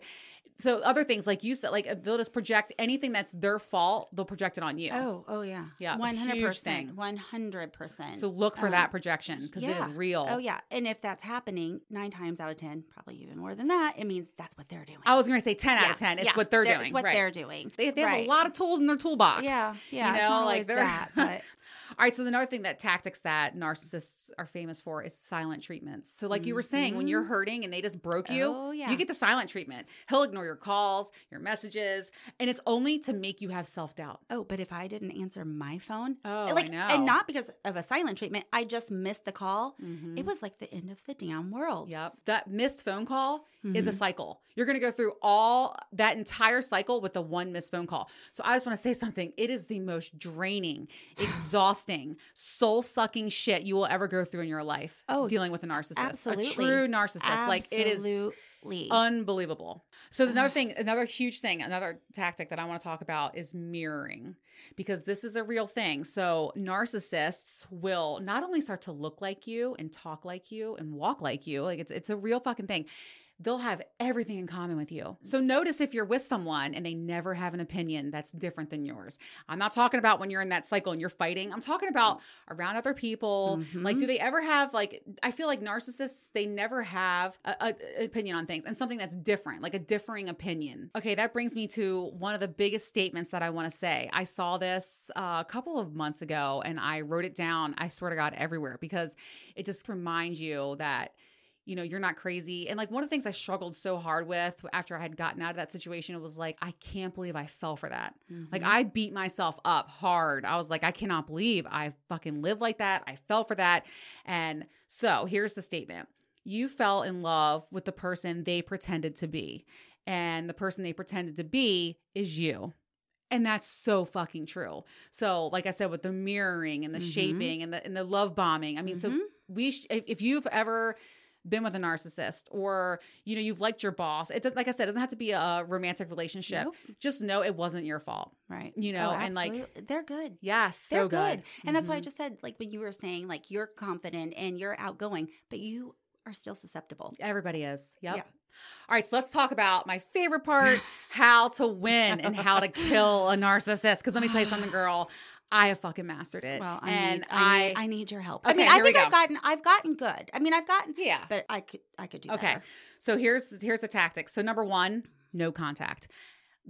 So other things like you said, like uh, they'll just project anything that's their fault, they'll project it on you. Oh, oh yeah. Yeah, One hundred percent. One hundred percent. So look for Um, that projection because it yeah. is real. Oh yeah. And if that's happening nine times out of ten, probably even more than that, it means that's what they're doing. I was going to say 10 out of 10. It's yeah. what they're doing. It's what right. they're doing. They, they have Right. a lot of tools in their toolbox. Yeah, yeah. You know, like they're that, [LAUGHS] but All right, so another thing that tactics that narcissists are famous for is silent treatments. So like you were saying, when you're hurting and they just broke you, Oh, yeah. you get the silent treatment. He'll ignore your calls, your messages, and it's only to make you have self-doubt. oh, but if I didn't answer my phone, Oh, like, and not because of a silent treatment, I just missed the call. Mhm. It was like the end of the damn world. Yep. That missed phone call is a Mhm. cycle. You're going to go through all that entire cycle with the one missed phone call. So I just want to say something. It is the most draining, [SIGHS] exhausting, soul sucking shit you will ever go through in your life. Oh, dealing with a narcissist, absolutely. a true narcissist. Like it is unbelievable. So another thing, another huge thing, another tactic that I want to talk about is mirroring because this is a real thing. So narcissists will not only start to look like you and talk like you and walk like you, like it's it's a real fucking thing. They'll have everything in common with you. So notice if you're with someone and they never have an opinion that's different than yours. I'm not talking about when you're in that cycle and you're fighting. I'm talking about around other people. Mhm. Like, do they ever have like? I feel like narcissists they never have a, a- a opinion on things and something that's different, like a differing opinion. Okay, that brings me to one of the biggest statements that I want to say. I saw this uh, a couple of months ago and I wrote it down. I swear to God, everywhere because it just reminds you that you know, you're not crazy. And like one of the things I struggled so hard with after I had gotten out of that situation, it was like, I can't believe I fell for that. Like Mm-hmm. I beat myself up hard. I was like, I cannot believe I fucking lived like that. I fell for that. And so here's the statement. You fell in love with the person they pretended to be. And the person they pretended to be is you. And that's so fucking true. So, like I said, with the mirroring and the Mhm. shaping and the and the love bombing. I mean, so Mhm. we sh- if you've ever been with a narcissist or you know you've liked your boss it does like i said it doesn't have to be a romantic relationship Nope. just know it wasn't your fault right. you know, Oh, and, like, they're good. yes so They're good, good. And that's why I Mhm. just said, like when you were saying, like you're confident and you're outgoing, but you are still susceptible. everybody is yep Yeah. all right so let's talk about my favorite part how to win and how to kill a [SIGHS] narcissist because let me tell you something girl i have fucking mastered it Well, I and need, I, i, need, I need your help. Okay, I mean, I think I've gotten, I've gotten good. I mean, I've gotten, yeah but I could, I could do Okay. better. So here's here's the tactic. So number one, no contact.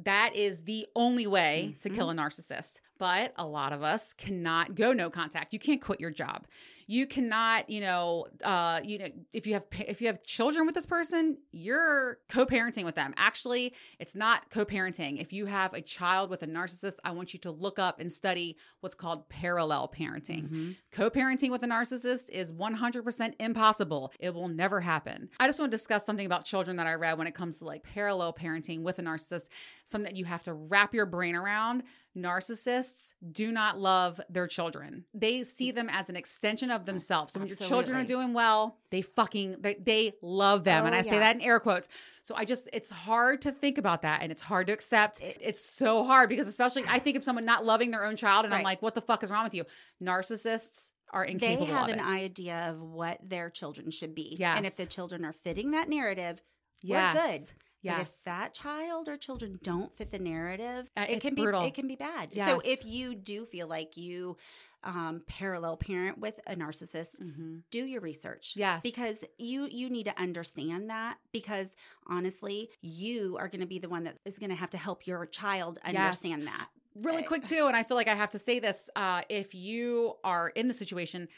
That is the only way to kill a Mm-hmm. narcissist. But a lot of us cannot go no contact. You can't quit your job. You cannot, you know, uh, you know, if you have if you have children with this person, you're co-parenting with them. Actually, it's not co-parenting. If you have a child with a narcissist, I want you to look up and study what's called parallel parenting. Mhm. Co parenting with a narcissist is 100% impossible. It will never happen. I just want to discuss something about children that I read when it comes to like parallel parenting with a narcissist, something that you have to wrap your brain around. Narcissists do not love their children. They see mm. them as an extension of themselves. So when your children are doing well, they fucking they, they love them. Oh, and I say that in air quotes. So I just it's hard to think about that and it's hard to accept. it's so hard because especially I think of someone not loving their own child and I'm like, what the fuck is wrong with you? Narcissists are incapable. They have an it. idea of what their children should be. And if the children are fitting that narrative, yes. we're good. But Yes. if that child or children don't fit the narrative, Uh, it can brutal. be it can be bad. Yes. So if you do feel like you um, parallel parent with a narcissist, Mhm. do your research. Yes. Because you you need to understand that because honestly, you are going to be the one that is going to have to help your child Yes. understand that. really quick too and i feel like i have to say this uh, if you are in the situation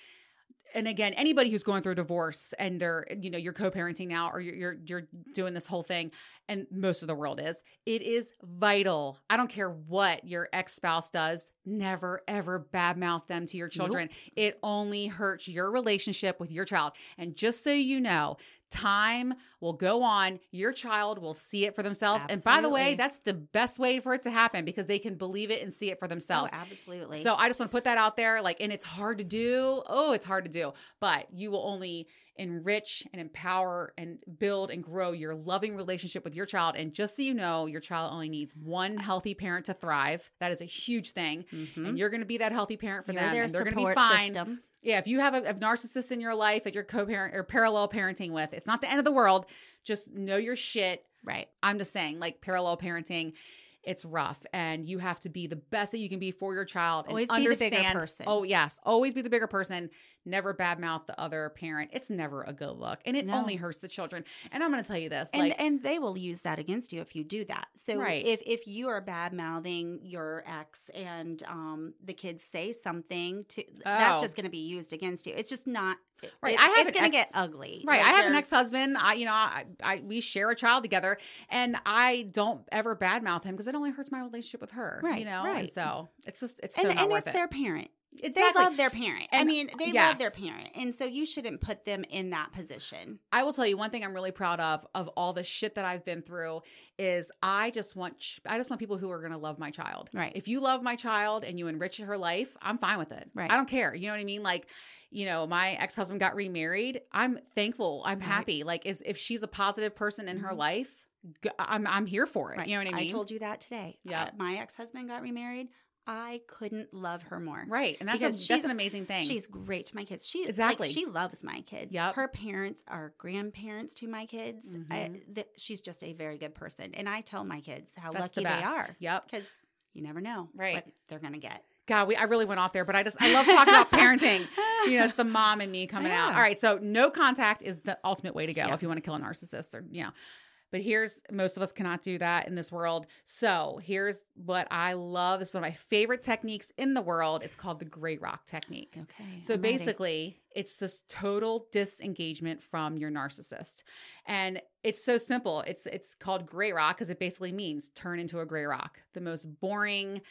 and again anybody who's going through a divorce and they're you know you're co-parenting now or you're, you're you're doing this whole thing and most of the world is it is vital. I don't care what your ex-spouse does never ever badmouth them to your children. It only hurts your relationship with your child. And just so you know time will go on your child will see it for themselves and by the way that's the best way for it to happen because they can believe it and see it for Oh, themselves absolutely. so I just want to put that out there. Like, and it's hard to do. Oh, it's hard to do. But you will only enrich and empower and build and grow your loving relationship with your child. And just so you know, your child only needs one healthy parent to thrive. That is a huge thing. Mhm. And you're going to be that healthy parent for You're them. And they're going to be fine. system. Yeah. If you have a, a narcissist in your life that you're co parent or parallel parenting with, it's not the end of the world. Just know your shit. Right. I'm just saying, like parallel parenting, it's rough, and you have to be the best that you can be for your child. and Always be the bigger person. Oh yes, always be the bigger person. Never badmouth the other parent. It's never a good look, and it No. only hurts the children. And I'm going to tell you this, And like, and they will use that against you if you do that. So Right. if if you are bad mouthing your ex and um the kids say something to that's Oh. just going to be used against you. It's just not Right, It, I have it's going to ex- get ugly. Right. Like, I have an ex-husband. I, you know, I, I, we share a child together and I don't ever badmouth him because it only hurts my relationship with her. Right. You know? right. And so it's just, it's and, so not and worth it's it. their parent. Exactly. They love their parent. I mean, they love their parent, and so you shouldn't put them in that position. I will tell you one thing I'm really proud of of all the shit that I've been through is I just want I just want people who are going to love my child. Right. If you love my child and you enrich her life, I'm fine with it. Right. I don't care. You know what I mean? Like you know, my ex-husband got remarried. I'm thankful. I'm Right. happy. Like is if she's a positive person in her Mhm. life, I'm I'm here for it. Right. You know what I mean? I told you that today. Yeah. Uh, my ex husband got remarried. I couldn't love her more. Right. And that's a, that's an amazing thing. She's great to my kids. She Exactly. like, she loves my kids. Yep. Her parents are grandparents to my kids. I, Mhm. th- she's just a very good person, and I tell my kids how That's the lucky they are Yep. because you never know Right. what they're gonna get. God, we I really went off there, but I just I love talking about parenting. [LAUGHS] You know, it's the mom and me coming out. All right, so no contact is the ultimate way to go Yeah. if you want to kill a narcissist or you know. But here's most of us cannot do that in this world. So here's what I love. This is one of my favorite techniques in the world. It's called the gray rock technique. Okay. So I'm ready. basically, it's this total disengagement from your narcissist. And it's so simple. It's it's called gray rock because it basically means turn into a gray rock. The most boring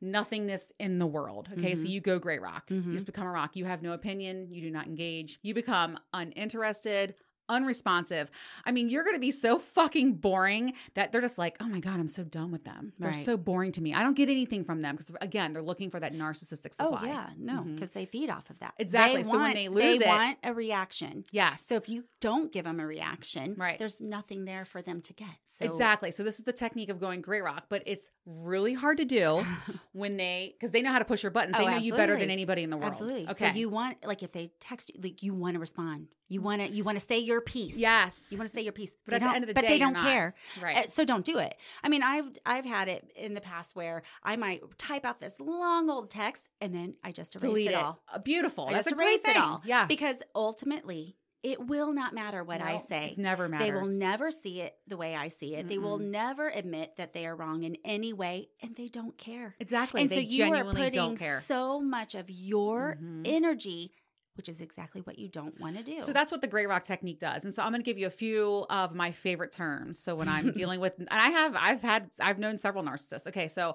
nothingness in the world. Okay? So Mhm. you go gray rock. You Mhm. just become a rock. You have no opinion, you do not engage. You become uninterested, unresponsive. I mean, you're going to be so fucking boring that they're just like, "Oh my god, I'm so done with them. They're Right. so boring to me. I don't get anything from them because again, they're looking for that narcissistic Oh yeah, no, mm-hmm. because they feed off of that. Exactly. They So when want- they lose it- they want a reaction. Yes. So if you don't give them a reaction, Right. there's nothing there for them to get. So Exactly. So this is the technique of going gray rock, but it's really hard to do [LAUGHS] when they because they know how to push your buttons. They Oh, know you better than anybody in the world. Absolutely. Okay. So you want like if they text you, like you want to respond. You want to you want to say your piece. yes. You want to say your piece. But They at the don't- end of the but day, they don't care. right. Uh, So don't do it. I mean, I've I've had it in the past where I might type out this long old text and then I just erase Delete it it. all. Uh, Beautiful. I That's just a great thing. it all. Yeah. Because ultimately, it will not matter what I say. it never matters. They will never see it the way I see it. They will never admit that they are wrong in any way, and they don't care. Exactly. and they so you are putting so much of your Mhm. energy, which is exactly what you don't want to do. So that's what the gray rock technique does. And so I'm going to give you a few of my favorite terms. So when I'm [LAUGHS] dealing with, and I have, I've had, I've known several narcissists. Okay. So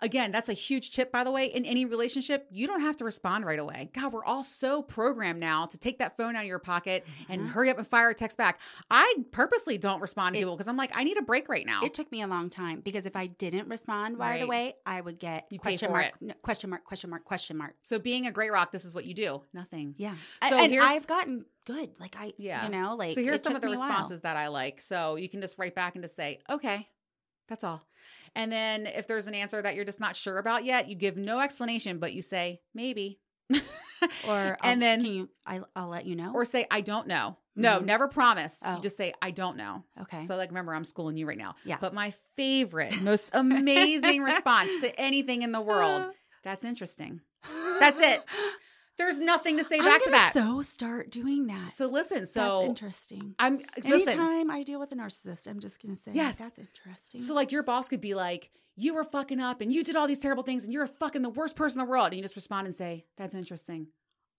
again, that's a huge tip, by the way. In any relationship, you don't have to respond right away. God, we're all so programmed now to take that phone out of your pocket and Mhm. hurry up and fire a text back. I purposely don't respond to It- people because I'm like, I need a break right now. It took me a long time because if I didn't respond right, Right. away, I would get You question mark, no, question mark, question mark, question mark. so being a gray rock, this is what you do. Nothing. Yeah. So and here's- I've gotten good. Like I, Yeah. you know, like so here's some of the me a while. responses that I like. So you can just write back and just say, okay, that's all. And then if there's an answer that you're just not sure about yet, you give no explanation, but you say, maybe. [LAUGHS] Or and I'll- then, you? I, I'll let you know. or say, I don't know. No, Mhm. never promise. Oh. You just say, I don't know. okay. So, like, remember, I'm schooling you right now. Yeah. But my favorite, [LAUGHS] most amazing response to anything in the world, [LAUGHS] that's interesting. That's it. There's nothing to say I'm back to that. So start doing that. So, listen, So that's interesting. I'm, listen. Anytime I deal with a narcissist, I'm just gonna say, Yes. that's interesting. So like your boss could be like, you were fucking up and you did all these terrible things and you're a fucking the worst person in the world. And you just respond and say, that's interesting.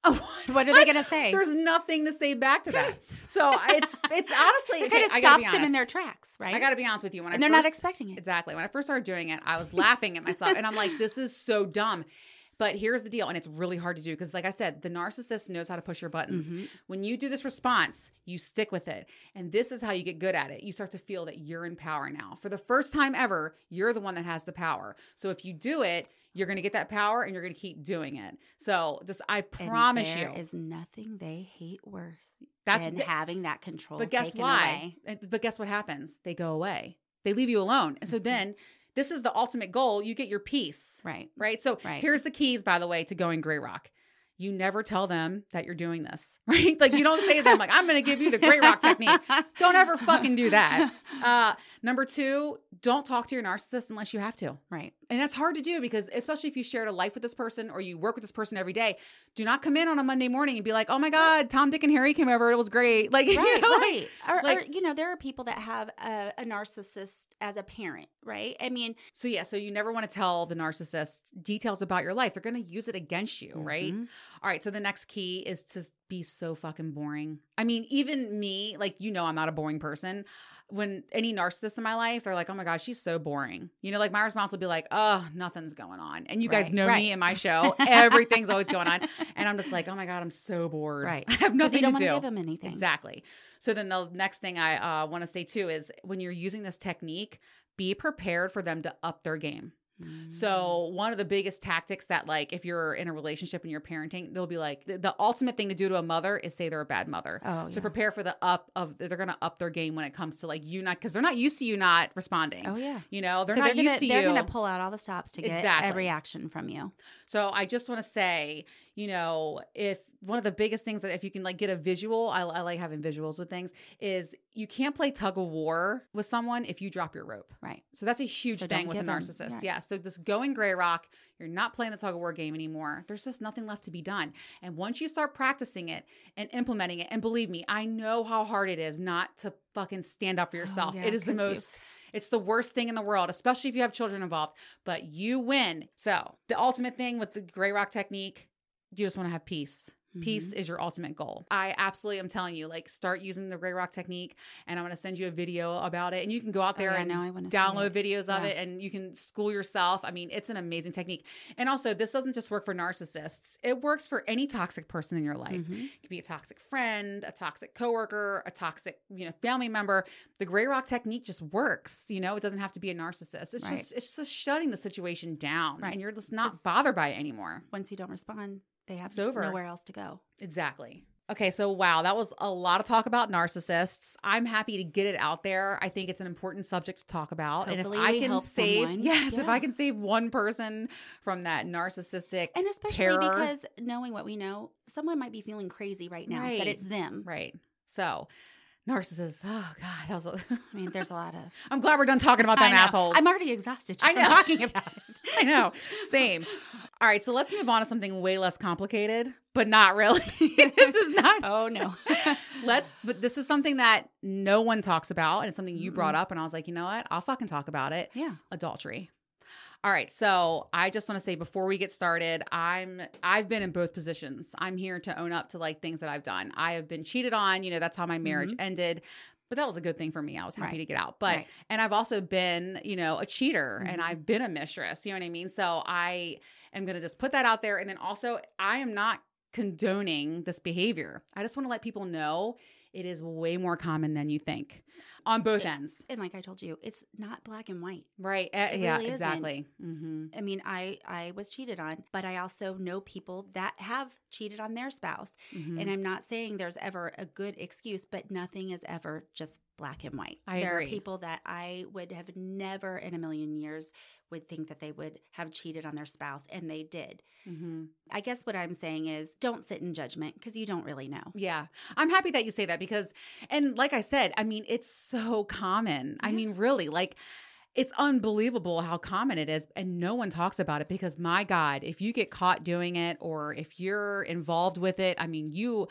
Oh, [LAUGHS] what are they gonna say? [LAUGHS] There's nothing to say back to that. [LAUGHS] So it's it's honestly it okay, kind of stops them in their tracks, right? I got to be honest with you. When and I they're not expecting it. exactly when I first started doing it, I was laughing at myself and I'm like, this is so dumb. But here's the deal, and it's really hard to do because, like I said, the narcissist knows how to push your buttons. Mhm. When you do this response, you stick with it. And this is how you get good at it. You start to feel that you're in power now. For the first time ever, you're the one that has the power. So if you do it, you're going to get that power and you're going to keep doing it. So just I And promise there you. is nothing they hate worse That's than having that control. But guess taken why? away. But guess what happens? They go away. They leave you alone. And so Mhm. then this is the ultimate goal. You get your peace. Right. Right. So Right. here's the keys, by the way, to going gray rock. you never tell them that you're doing this, [LAUGHS] right? Like you don't say to them like I'm going to give you the Grey Rock technique. [LAUGHS] Don't ever fucking do that. [LAUGHS] Uh, number two, don't talk to your narcissist unless you have to. Right. And that's hard to do because, especially if you shared a life with this person or you work with this person every day, do not come in on a Monday morning and be like, oh my God, Tom, Dick, and Harry came over. It was great. [LAUGHS] Like, Right, you know, like- right. Or, like- or, you know, there are people that have a, a narcissist as a parent, right? I mean, so, yeah, so you never want to tell the narcissist details about your life. They're going to use it against you, right? mhm. All right. So, the next key is to be so fucking boring. I mean, even me, like, you know, I'm not a boring person. When any narcissist in my life, they're like, oh my gosh, she's so boring. You know, like my response will be like, oh, nothing's going on. And you guys know right. me in my show, [LAUGHS] everything's always going on. And I'm just like, oh my God, I'm so bored. Right. [LAUGHS] I have nothing you don't to to do. give them anything. Exactly. So then the next thing I uh, want to say too is when you're using this technique, be prepared for them to up their game. Mm. So one of the biggest tactics that like if you're in a relationship and you're parenting, they'll be like the, the ultimate thing to do to a mother is say they're a bad mother. oh, So yeah. prepare for the up of they're gonna up their game when it comes to like you not because they're not used to you not responding. oh yeah. You know they're So not they're used gonna, to They're you. gonna pull out all the stops to get Exactly. every action from you. So I just want to say, you know, if one of the biggest things that if you can like get a visual, I, I like having visuals with things, is you can't play tug of war with someone if you drop your rope. Right. So that's a huge So thing with a narcissist. yeah. Yeah. So just going gray rock, you're not playing the tug of war game anymore. There's just nothing left to be done. And once you start practicing it and implementing it, and believe me, I know how hard it is not to fucking stand up for oh, yourself. Oh, yeah, it is the 'cause you- most it's the worst thing in the world, especially if you have children involved, but you win. So, the ultimate thing with the gray rock technique, you just want to have peace. Peace Mm-hmm. is your ultimate goal. I absolutely am telling you, like, start using the gray rock technique, and I'm going to send you a video about it. And you can go out Oh, there yeah, and now I download videos of Yeah. it, and you can school yourself. I mean, it's an amazing technique. And also, this doesn't just work for narcissists; it works for any toxic person in your life. Mhm. It could be a toxic friend, a toxic coworker, a toxic, you know, family member. The gray rock technique just works. You know, it doesn't have to be a narcissist. It's Right. just it's just shutting the situation down. Right. And you're just not bothered by it anymore. Once you don't respond, they have It's over. nowhere else to go. Exactly. Okay, so wow, that was a lot of talk about narcissists. I'm happy to get it out there. I think it's an important subject to talk about. Hopefully and if I can save someone. yes, if I can save one person from that narcissistic And especially terror. because knowing what we know, someone might be feeling crazy right now Right. that it's them. right. So narcissists, oh god, that was a, I mean, there's a lot of [LAUGHS] I'm glad we're done talking about them know. assholes. I'm already exhausted just I from talking about [LAUGHS] it. I know. Same. All right, so let's move on to something way less complicated, but not really. [LAUGHS] this is not. Oh no. Let's, but this is something that no one talks about, and it's something you brought up, and I was like, you know what? I'll fucking talk about it. yeah. Adultery. All right, so I just want to say before we get started, I'm I've been in both positions. I'm here to own up to like things that I've done. I have been cheated on. You know, that's how my marriage ended. But that was a good thing for me. I was happy Mm-hmm. Right. to get out. But Right. and I've also been, you know, a cheater and Mhm. I've been a mistress. You know what I mean? So I am going to just put that out there. And then also, I am not condoning this behavior. I just want to let people know it is way more common than you think on both It- ends. And like I told you, it's not black and white. Right. It yeah, really exactly. hmm I mean, I I was cheated on, but I also know people that have cheated on their spouse. Mm-hmm. And I'm not saying there's ever a good excuse, but nothing is ever just black and white. I there agree. are people that I would have never in a million years would think that they would have cheated on their spouse, and they did. hmm I guess what I'm saying is don't sit in judgment because you don't really know. Yeah. I'm happy that you say that because, and like I said, I mean, it's so common. I mean, really, like, it's unbelievable how common it is, and no one talks about it because, my God, if you get caught doing it or if you're involved with it, I mean, you.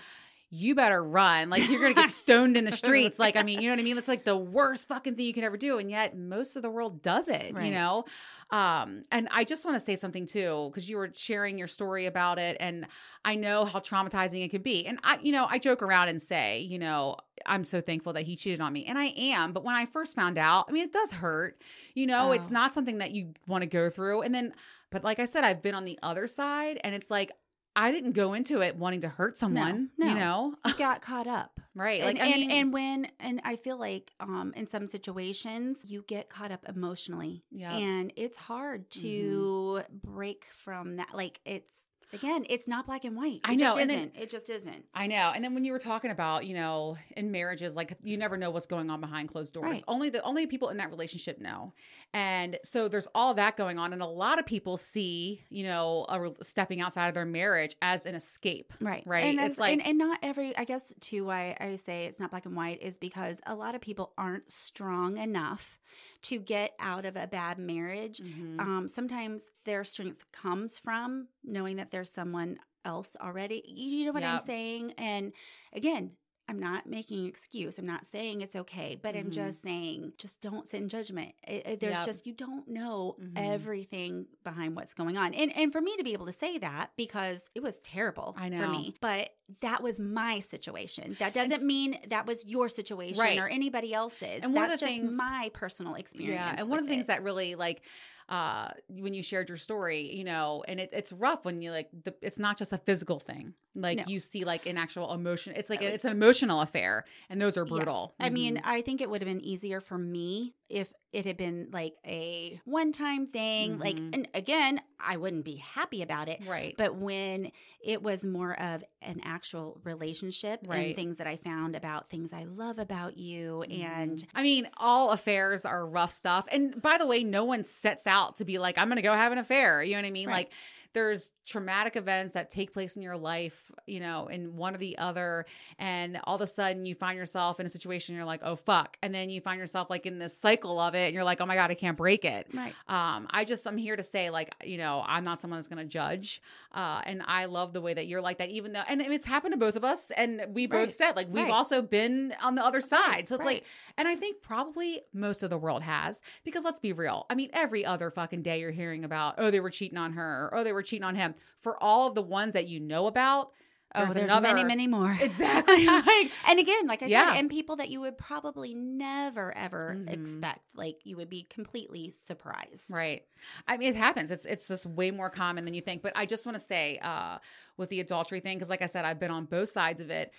You better run. Like you're gonna get stoned in the streets. Like, I mean, you know what I mean? That's like the worst fucking thing you can ever do. And yet most of the world does it, you know? Um, and I just want to say something too, because you were sharing your story about it, and I know how traumatizing it could be. And I, you know, I joke around and say, you know, I'm so thankful that he cheated on me, and I am. But when I first found out, I mean, it does hurt. You know, it's Oh. not something that you want to go through. And then, but like I said, I've been on the other side, and it's like I didn't go into it wanting to hurt someone. no. You know, You got caught up. right? and, Like, I and, mean, and when and I feel like um in some situations you get caught up emotionally. Yeah. Mm-hmm. And it's hard to break from that. Like it's Again, it's not black and white. It I know, and isn't. then- it just isn't. I know. And then when you were talking about, you know, in marriages, like you never know what's going on behind closed doors. Right. Only the only people in that relationship know. And so there's all that going on. And a lot of people see, you know, a, stepping outside of their marriage as an escape. Right. Right. And It's like- and, and not every I guess too why I say it's not black and white is because a lot of people aren't strong enough to get out of a bad marriage. Mhm. Um, sometimes their strength comes from knowing that there's someone else already. You know what I'm saying? And again, I'm not making an excuse. I'm not saying it's okay, but I'm Mhm. just saying just don't sit in judgment. It- it- there's Yep. just you don't know Mhm. everything behind what's going on. And and for me to be able to say that because it was terrible I for know. me, but that was my situation. That doesn't mean that was your situation Right. or anybody else's. And one of That's the just things- my personal experience. Yeah, and one of the things it. that really like uh when you shared your story, you know, and it, it's rough when you like the, it's not just a physical thing. Like No. you see like an actual emotion. It's like it's an emotional affair, and those are Yes. brutal. I mean, Mhm. I think it would have been easier for me if it had been like a one time thing. Like, Mhm. and again, I wouldn't be happy about it. right. But when it was more of an actual relationship Right. and things that I found about things I love about you, and Mhm. I mean, all affairs are rough stuff. And by the way, no one sets out to be like, I'm going to go have an affair. You know what I mean? Right. Like, there's traumatic events that take place in your life, you know, in one or the other. And all of a sudden you find yourself in a situation, you're like, oh, fuck. And then you find yourself like in this cycle of it, and you're like, oh my God, I can't break it. right. Um, I just I'm here to say like you know I'm not someone that's gonna judge, uh, and I love the way that you're like that. Even though and it's happened to both of us, and we both Right. said like we've Right. also been on the other side. So it's like, and I think probably most of the world has because let's be real. I mean, every other fucking day you're hearing about oh they were cheating on her, or oh they were cheating on him. For all of the ones that you know about, Oh, there's there's another many, many more. exactly [LAUGHS] [LAUGHS] like and again, like I Yeah. said, and people that you would probably never ever Mhm. expect, like you would be completely surprised. Right. I mean, it happens. It's it's just way more common than you think. But I just want to say, uh, with the adultery thing, because like I said, I've been on both sides of it.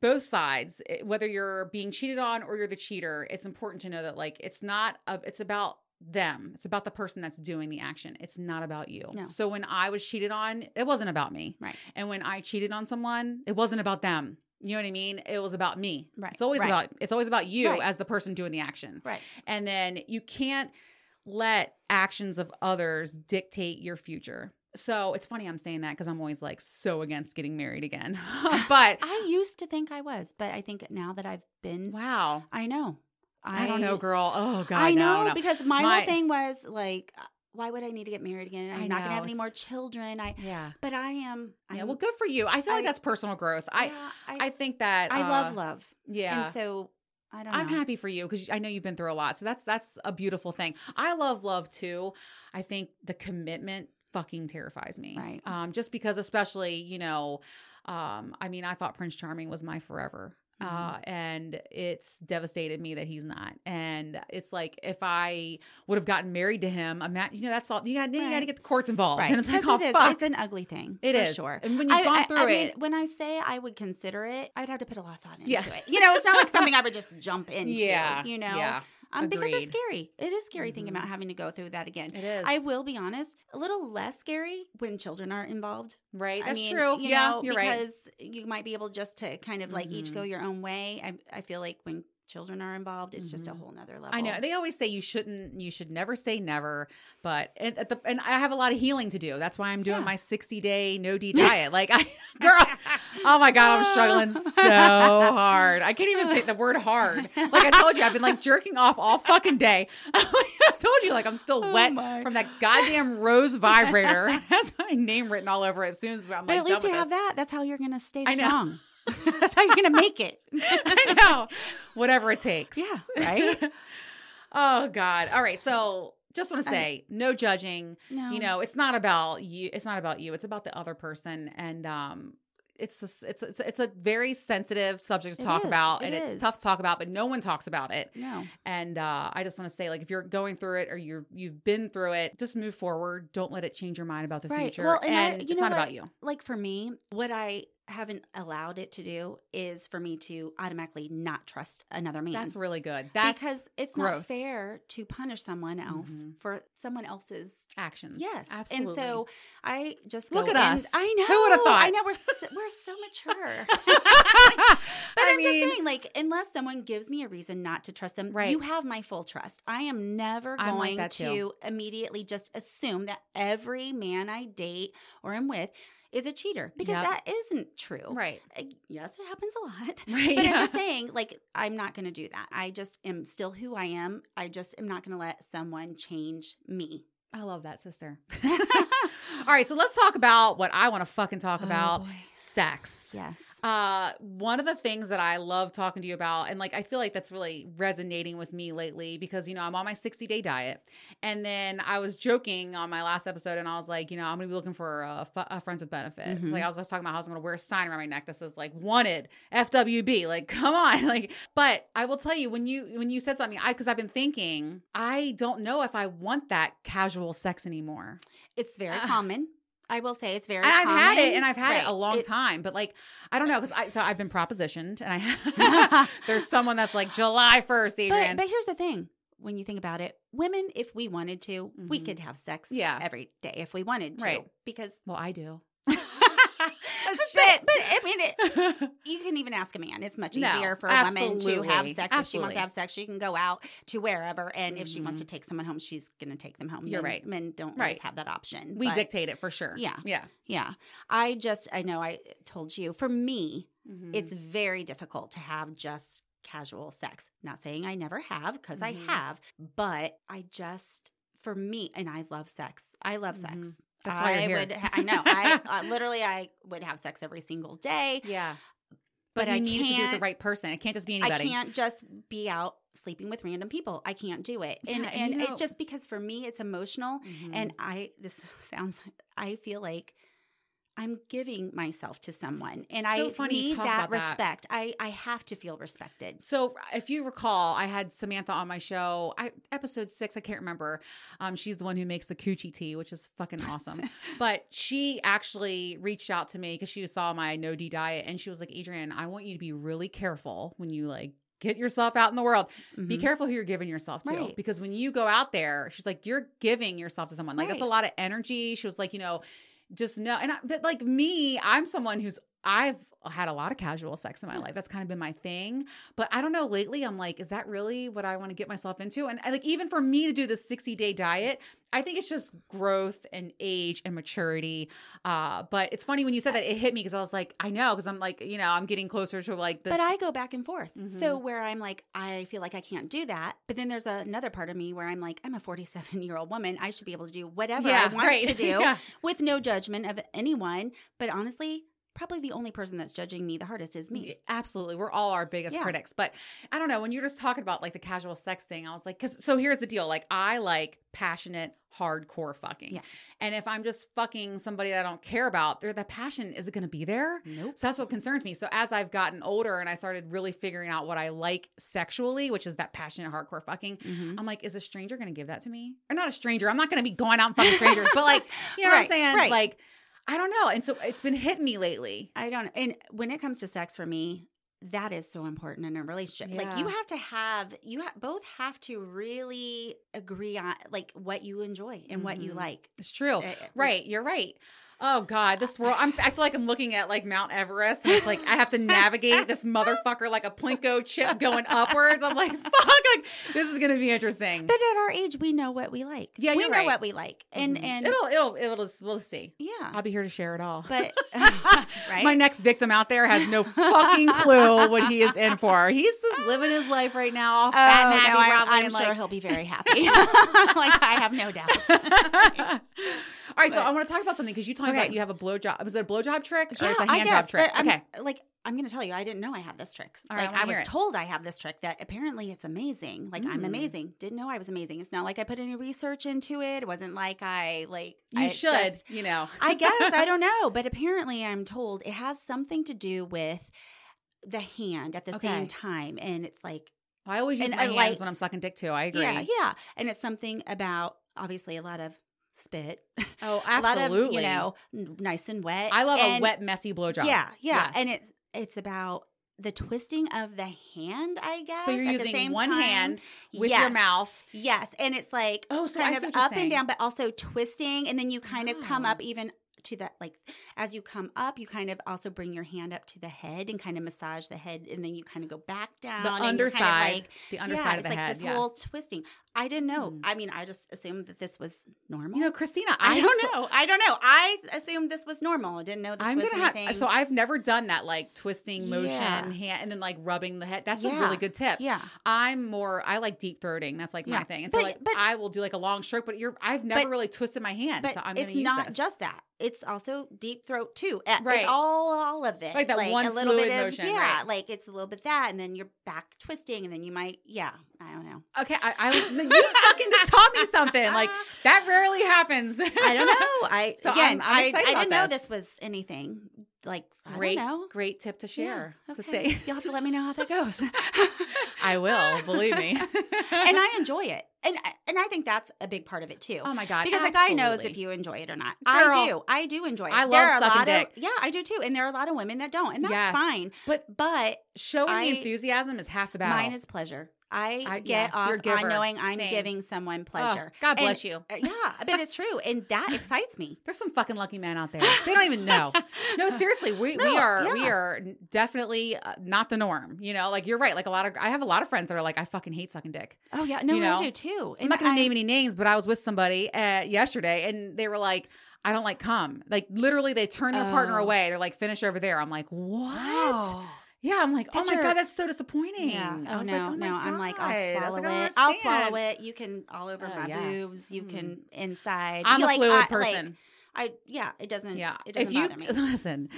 Both sides, eh, whether you're being cheated on or you're the cheater, it's important to know that like it's not. A, it's about them. It's about the person that's doing the action. It's not about you. No. So when I was cheated on, it wasn't about me. Right. And when I cheated on someone, it wasn't about them. You know what I mean? It was about me. Right. It's always Right. about it's always about you Right. as the person doing the action. Right. And then you can't let actions of others dictate your future. So it's funny I'm saying that because I'm always like so against getting married again. [LAUGHS] but [LAUGHS] I used to think I was, but I think now that I've been, wow. I know. I, don't know, girl. Oh God. I know no. because my, My- whole thing was like, uh, why would I need to get married again? I'm I not gonna have any more children. I, Yeah. but I am. I'm, Yeah. Well, good for you. I feel like that's personal growth. I yeah, I, I think that I uh, love love. Yeah. And so I don't know. I'm happy for you because I know you've been through a lot. So that's that's a beautiful thing. I love love too. I think the commitment fucking terrifies me. Right. Um, just because, especially, you know, um, I mean, I thought Prince Charming was my forever. Uh, Mhm. and it's devastated me that he's not. And it's like if I would have gotten married to him, imagine, you know, that's all you got. You got to get the courts involved, Right. and it's like, oh it is. fuck, It's an ugly thing. it is. Sure. And when you've I, gone I- through I it, mean, when I say I would consider it, I'd have to put a lot of thought into Yeah. it. You know, it's not like something I would just jump [LAUGHS] into. yeah, You know, yeah, um, because it's scary. It is scary thinking Mhm. about having to go through that again. it is. I will be honest, a little less scary when children are involved. right. I That's mean, true. you yeah, know, you're right. because you might be able just to kind of like each Mhm. go your own way. I, I feel like when children are involved, it's just a Mhm. whole nother level. I know they always say you shouldn't, you should never say never, but at, at the and I have a lot of healing to do. That's why I'm doing Yeah. my 60 day no D [LAUGHS] diet. Like I, girl, oh my god, I'm struggling so hard. I can't even say the word hard. Like I told you, I've been like jerking off all fucking day. [LAUGHS] I told you, like I'm still Oh wet my. from that goddamn rose vibrator. [LAUGHS] It has my name written all over it as soon as I'm But like at least you have this. that. That's how you're going to stay I know. strong. That's how you're going to make it. [LAUGHS] I know. Whatever it takes. Yeah, right? [LAUGHS] oh God. All right. So just want to I- say, no judging. No. You know, it's not about you. It's not about you. It's about the other person. And um, it's just, it's it's it's a very sensitive subject to It talk is. about, It and is. it's tough to talk about, but no one talks about it. No. And uh, I just want to say, like, if you're going through it or you're you've been through it, just move forward. Don't let it change your mind about the Right. future. Well, and I- and you it's not what? about you. Like for me, what I haven't allowed it to do is for me to automatically not trust another man. That's really good. That's because it's growth. not fair to punish someone else Mhm. for someone else's actions. yes. absolutely. And so I just Look go at and- us. I know. Who would've thought? I know we're so, we're so mature. [LAUGHS] [LAUGHS] I But I'm mean, just saying, like, unless someone gives me a reason not to trust them, Right. you have my full trust. I am never I'm going that to immediately just assume that every man I date or am with is a cheater because Yep. that isn't true. right, Uh, Yes, it happens a lot. [LAUGHS] right. But yeah. I'm just saying, like, I'm not going to do that. I just am still who I am. I just am not going to let someone change me. I love that, sister. [LAUGHS] [LAUGHS] All right, so let's talk about what I want to fucking talk about: Oh, boy. sex. Yes. Uh, one of the things that I love talking to you about, and like I feel like that's really resonating with me lately because you know I'm on my 60 day diet, and then I was joking on my last episode, and I was like, you know, I'm gonna be looking for a, f- a friends with benefit. Mhm. Like I was just talking about how I was gonna wear a sign around my neck that says like wanted FWB. Like, [LAUGHS] come on, like. But I will tell you when you when you said something, I because I've been thinking, I don't know if I want that casual sex anymore. It's very Uh, [LAUGHS] common. I will say it's very and I've had it, and I've had it a long It- time. But like, I don't know because I so I've been propositioned, and I [LAUGHS] [LAUGHS] there's someone that's like July first, Adrian. But, but here's the thing. When you think about it, women, if we wanted to, we Mhm. could have sex Yeah. every day if we wanted to. Right. Because well, I do. [LAUGHS] but, but I mean it, [LAUGHS] you can even ask a man. It's much No, easier for a woman to have sex. If she wants to have sex, she can go out to wherever. And if she wants to take someone home, she's gonna take them home. You're Men- right. Men don't Right. always have that option. we but- dictate it for sure. Yeah. yeah. Yeah. I just I know I told you, for me, Mhm. it's very difficult to have just casual sex. Not saying I never have, because Mhm. I have, but I just, for me, and I love sex. I love sex. That's why I you're here. would. I know. I [LAUGHS] uh, literally, I would have sex every single day. yeah, But but, I need to be with the right person. It can't just be anybody. I can't just be out sleeping with random people. I can't do it, and Yeah, and and you know- it's just because for me, it's emotional. Mhm. And I, this [LAUGHS] sounds, I feel like I'm giving myself to someone, and So I need that about that. respect. I, I have to feel respected. So, if you recall, I had Samantha on my show, I, episode six. I can't remember. Um, she's the one who makes the coochie tea, which is fucking awesome. [LAUGHS] but she actually reached out to me because she saw my no D diet, and she was like, "Adrian, I want you to be really careful when you like." Get yourself out in the world. Be Mhm. careful who you're giving yourself to. Right. Because when you go out there, she's like, you're giving yourself to someone. Like, that's a lot of energy. She was like, you know, just know. And I, but like me, I'm someone who's I've had a lot of casual sex in my life. That's kind of been my thing. But I don't know. Lately, I'm like, is that really what I want to get myself into? And, and like, even for me to do this 60 day diet, I think it's just growth and age and maturity. Uh, but it's funny when you said that it hit me because I was like, I know, because I'm like, you know, I'm getting closer to like this. But I go back and forth. Mhm. So where I'm like, I feel like I can't do that. But then there's another part of me where I'm like, I'm a 47 year old woman. I should be able to do whatever I want right. to [LAUGHS] do yeah. with no judgment of anyone. But honestly, probably the only person that's judging me the hardest is me. Absolutely. We're all our biggest Yeah. critics. But I don't know. When you're just talking about like the casual sex thing, I was like, because so here's the deal. Like, I like passionate, hardcore fucking. Yeah. And if I'm just fucking somebody that I don't care about, there, the passion is it going to be there? Nope. So that's what concerns me. So as I've gotten older and I started really figuring out what I like sexually, which is that passionate, hardcore fucking, Mhm. I'm like, is a stranger going to give that to me? Or not a stranger. I'm not going to be going out and fucking strangers, but like, [LAUGHS] you know what I'm saying? right. Like, I don't know. And so it's been hitting me lately. I don't. And when it comes to sex for me, that is so important in a relationship. Like you have to have you ha- both have to really agree on like what you enjoy and what you Mhm. like. It's true. Uh, Right, you're right. Oh God, this world. I'm, I feel like I'm looking at like Mount Everest, and it's like I have to navigate this motherfucker like a plinko chip going upwards. I'm like, [LAUGHS] fuck, like this is gonna be interesting. But at our age, we know what we like. Yeah, we know right. what we like, and Mhm. and it'll, it'll, it'll. Just, we'll see. yeah. I'll be here to share it all. But [LAUGHS] [LAUGHS] right, My next victim out there has no fucking clue what he is in for. He's just living his life right now, all Oh, fat and happy, no, I'm, I'm sure like, he'll be very happy. like I have no doubts. All right, so I want to talk about something because you told me Okay. about you have a blowjob. Was it a blowjob trick or Yeah, it's a I hand guess, job trick? but I'm, okay. like I'm going to tell you, I didn't know I had this trick. All right, I like wanna I was it. told I have this trick that apparently it's amazing. Like I'm Mm. amazing. Didn't know I was amazing. It's not like I put any research into it. It wasn't like I like. You I, should, just- you know. I guess I don't [LAUGHS] know, but apparently I'm told it has something to do with the hand at the Okay. same time, and it's like I always use my hands like- when I'm sucking dick too. I agree. yeah, yeah, and it's something about obviously a lot of spit. Oh, [LAUGHS] a lot of absolutely. you know nice and wet. I love And- a wet, messy blowjob. Yeah, yeah, Yes. and it's it's about the twisting of the hand. I guess. so you're using same one time. hand with your mouth. Yes, and it's like Oh, so kind see of up and down, but also twisting, and then you kind of come up ah. even to that like as you come up, you kind of also bring your hand up to the head and kind of massage the head, and then you kind of go back down. The underside, kind of like, the yeah, underside of it's the like head. This yes. whole twisting. I didn't know. Mm. I mean, I just assumed that this was normal. you know, Christina, I I'm don't so- know. I don't know. I assumed this was normal. I didn't know this I'm was gonna anything. have. So I've never done that, like twisting motion, Yeah. hand, and then like rubbing the head. That's a really good tip. yeah, I'm more. I like deep throating. That's like my thing. And so But- like but- I will do like a long stroke, but you're. I've never But- really twisted my hand, so I'm it's not this. just that. It's also deep throat too. Right. It's all all of it. Like that one a little bit of motion, yeah. right. Like it's a little bit that, and then you're back twisting, and then you might yeah. I don't know. Okay, I, I you fucking just taught me something. Like that rarely happens. I don't know. [LAUGHS] I So again, I'm- I'm I, I didn't know this. this was anything like great, I don't know. great tip to share. Yeah, okay. You'll have to let me [LAUGHS] know how that goes. I will. Believe me. [LAUGHS] and I enjoy it, and and I think that's a big part of it too. oh my god, because a guy knows if you enjoy it or not. Girl. I do. I do enjoy it. I love there are a sucking lot dick. Of, yeah, I do too. And there are a lot of women that don't, and that's Yes. fine. But But showing I- the enthusiasm is half the battle. mine is pleasure. I, I- get yes, off you're a giver. on knowing I'm Same. giving someone Oh, pleasure. God And- bless you. uh, [LAUGHS] yeah, but it's true, and that excites me. There's some fucking lucky men out there. They don't even [LAUGHS] know. No, seriously, we, we No, are we are definitely uh, not the norm. You know, like you're right. Like a lot of I have a lot of friends that are like, I fucking hate sucking dick. Oh yeah, no, You know, I do too. I'm not going I- to name any names, but I was with somebody uh, yesterday, and they were like, I don't like cum. Like literally, they turn their partner Oh. away. They're like, finish over there. I'm like, what? Oh. Yeah, I'm like, oh my your- god, that's so disappointing. Yeah. I Oh was no, like, oh my no. I'm like, I'll God. I was swallow like, I don't it. I'll swallow it. You can all over Oh, my yes. boobs. You Mm. can inside. I'm You a like, fluid I- like, person. I yeah. It doesn't. Yeah, It doesn't if you bother me. [LAUGHS] listen,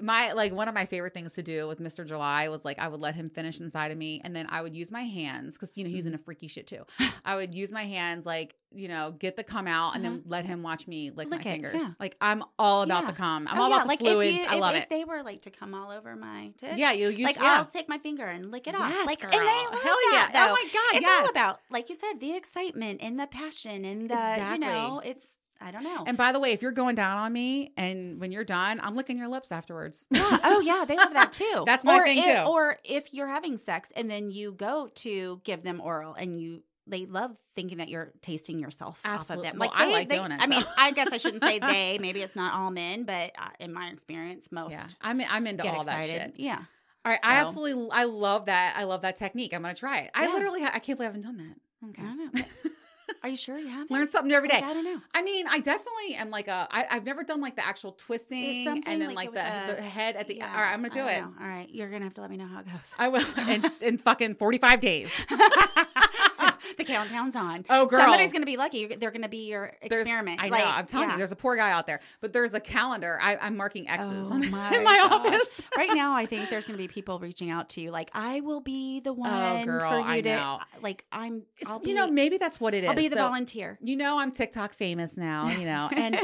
my like one of my favorite things to do with Mr. July was like I would let him finish inside of me, and then I would use my hands because you know he's in a freaky shit too. I would use my hands like you know get the cum out, and then let him watch me lick, Uh-huh. Lick my it, fingers. yeah. Like I'm all about Yeah. the cum. I'm Oh, all yeah, about the like fluids. If you, I if, love if it. they were like to come all over my tits. yeah, you use Like. I'll take my finger and lick it off. Yes, like girl. and they love Hell that, yeah. Oh my God, It's yes. all about, like you said, the excitement and the passion and the Exactly. you know, it's I don't know. And by the way, if you're going down on me, and when you're done, I'm licking your lips afterwards. yeah. [LAUGHS] Oh yeah, they love that too. That's my or thing, if, too. Or if you're having sex and then you go to give them oral and you they love thinking that you're tasting yourself Absolutely. off of them. Well, I like they- doing it, I mean. I guess I shouldn't say [LAUGHS] they. Maybe it's not all men, but uh, in my experience, most yeah, I'm I'm into all that shit. Yeah. All right, I absolutely I love that. I love that technique. I'm gonna try it. I Yeah. literally ha- I can't believe I haven't done that. I Okay. don't know. [LAUGHS] Are you sure you haven't? Learn something every day. Like, I don't know. I mean, I definitely am like a. I, I've never done like the actual twisting and then like like, the, the- the head at the. Yeah, all right, I'm gonna do it. know. All right, you're gonna have to let me know how it goes. I will [LAUGHS] in, in fucking 45 days. [LAUGHS] [LAUGHS] the countdown's on. Oh, girl. Somebody's gonna be lucky. They're gonna be your There's- experiment. I know. Like, I'm telling yeah. you, there's a poor guy out there, but there's a calendar. I, I'm marking X's Oh on, [LAUGHS] my in my God. office. right now i think there's [LAUGHS] going to be people reaching out to you like i will be the one girl, for you I to know. like i'm be, you know, maybe that's what it is. i'll be the So, volunteer You know, I'm TikTok famous now. You know, and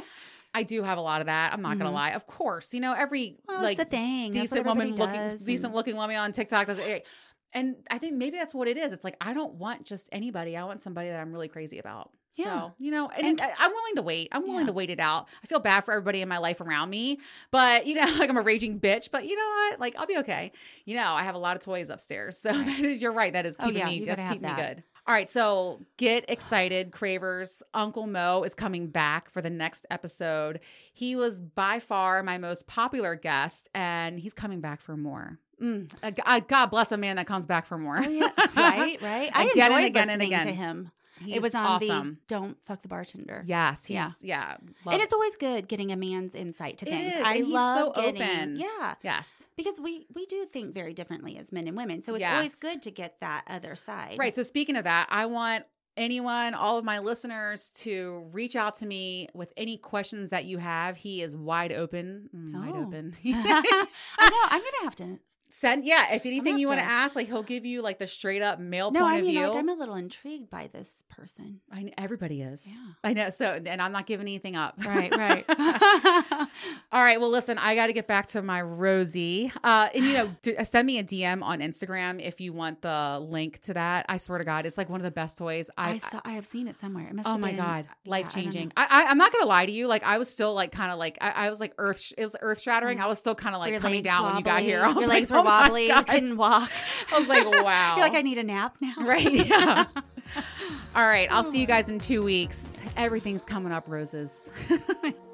I do have a lot of that. I'm not gonna Mhm. lie. Of course, you know every well, like thing decent woman looking does, decent looking woman on TikTok does it. And I think maybe that's what it is. It's like I don't want just anybody. I want somebody that I'm really crazy about. Yeah. So, you know, and, And- I, I'm willing to wait. I'm willing Yeah. to wait it out. I feel bad for everybody in my life around me, but you know, [LAUGHS] like I'm a raging bitch, but you know what? Like I'll be okay. You know, I have a lot of toys upstairs. So [LAUGHS] that is you're right. That is Oh, keeping yeah, me that's keeping me good. All right, so get excited, Cravers. Uncle Mo is coming back for the next episode. He was by far my most popular guest, and he's coming back for more. Mm, uh, g- uh, God bless a man that comes back for more. oh, yeah. [LAUGHS] right right i Again and enjoyed again and again. to him He's it was on awesome. the don't fuck the bartender Yes, Yeah. yeah, and it's always good getting a man's insight to things i and he's love so getting open. yeah yes. because we we do think very differently as men and women so it's always good to get that other side Right. So speaking of that, I want anyone, all of my listeners to reach out to me with any questions that you have. He is wide open. Mm, Wide Oh. open. [LAUGHS] I know. I'm gonna have to Send yeah. If anything you want to ask, like he'll give you like the straight up male No, point I of view. like, I'm a little intrigued by this person. I everybody is. Yeah. I know. So, and I'm not giving anything up. Right, right. [LAUGHS] All right. Well, listen, I got to get back to my Rosie. Uh, and you know, [SIGHS] d- send me a DM on Instagram if you want the link to that. I swear to God, it's like one of the best toys. I, I, saw, I have seen it somewhere. It must oh my been- God, life changing. I, I, I'm not gonna lie to you. Like I was still like kind of like I, I was like earth. sh- It was earth shattering. I was still kind of like Your coming down when you got here. [LAUGHS] I was Your like, were oh wobbly. You couldn't walk. I was like, [LAUGHS] wow. You're like, I need a nap now. Right, yeah. [LAUGHS] All right. I'll see you oh. guys in two weeks. Everything's coming up roses. [LAUGHS]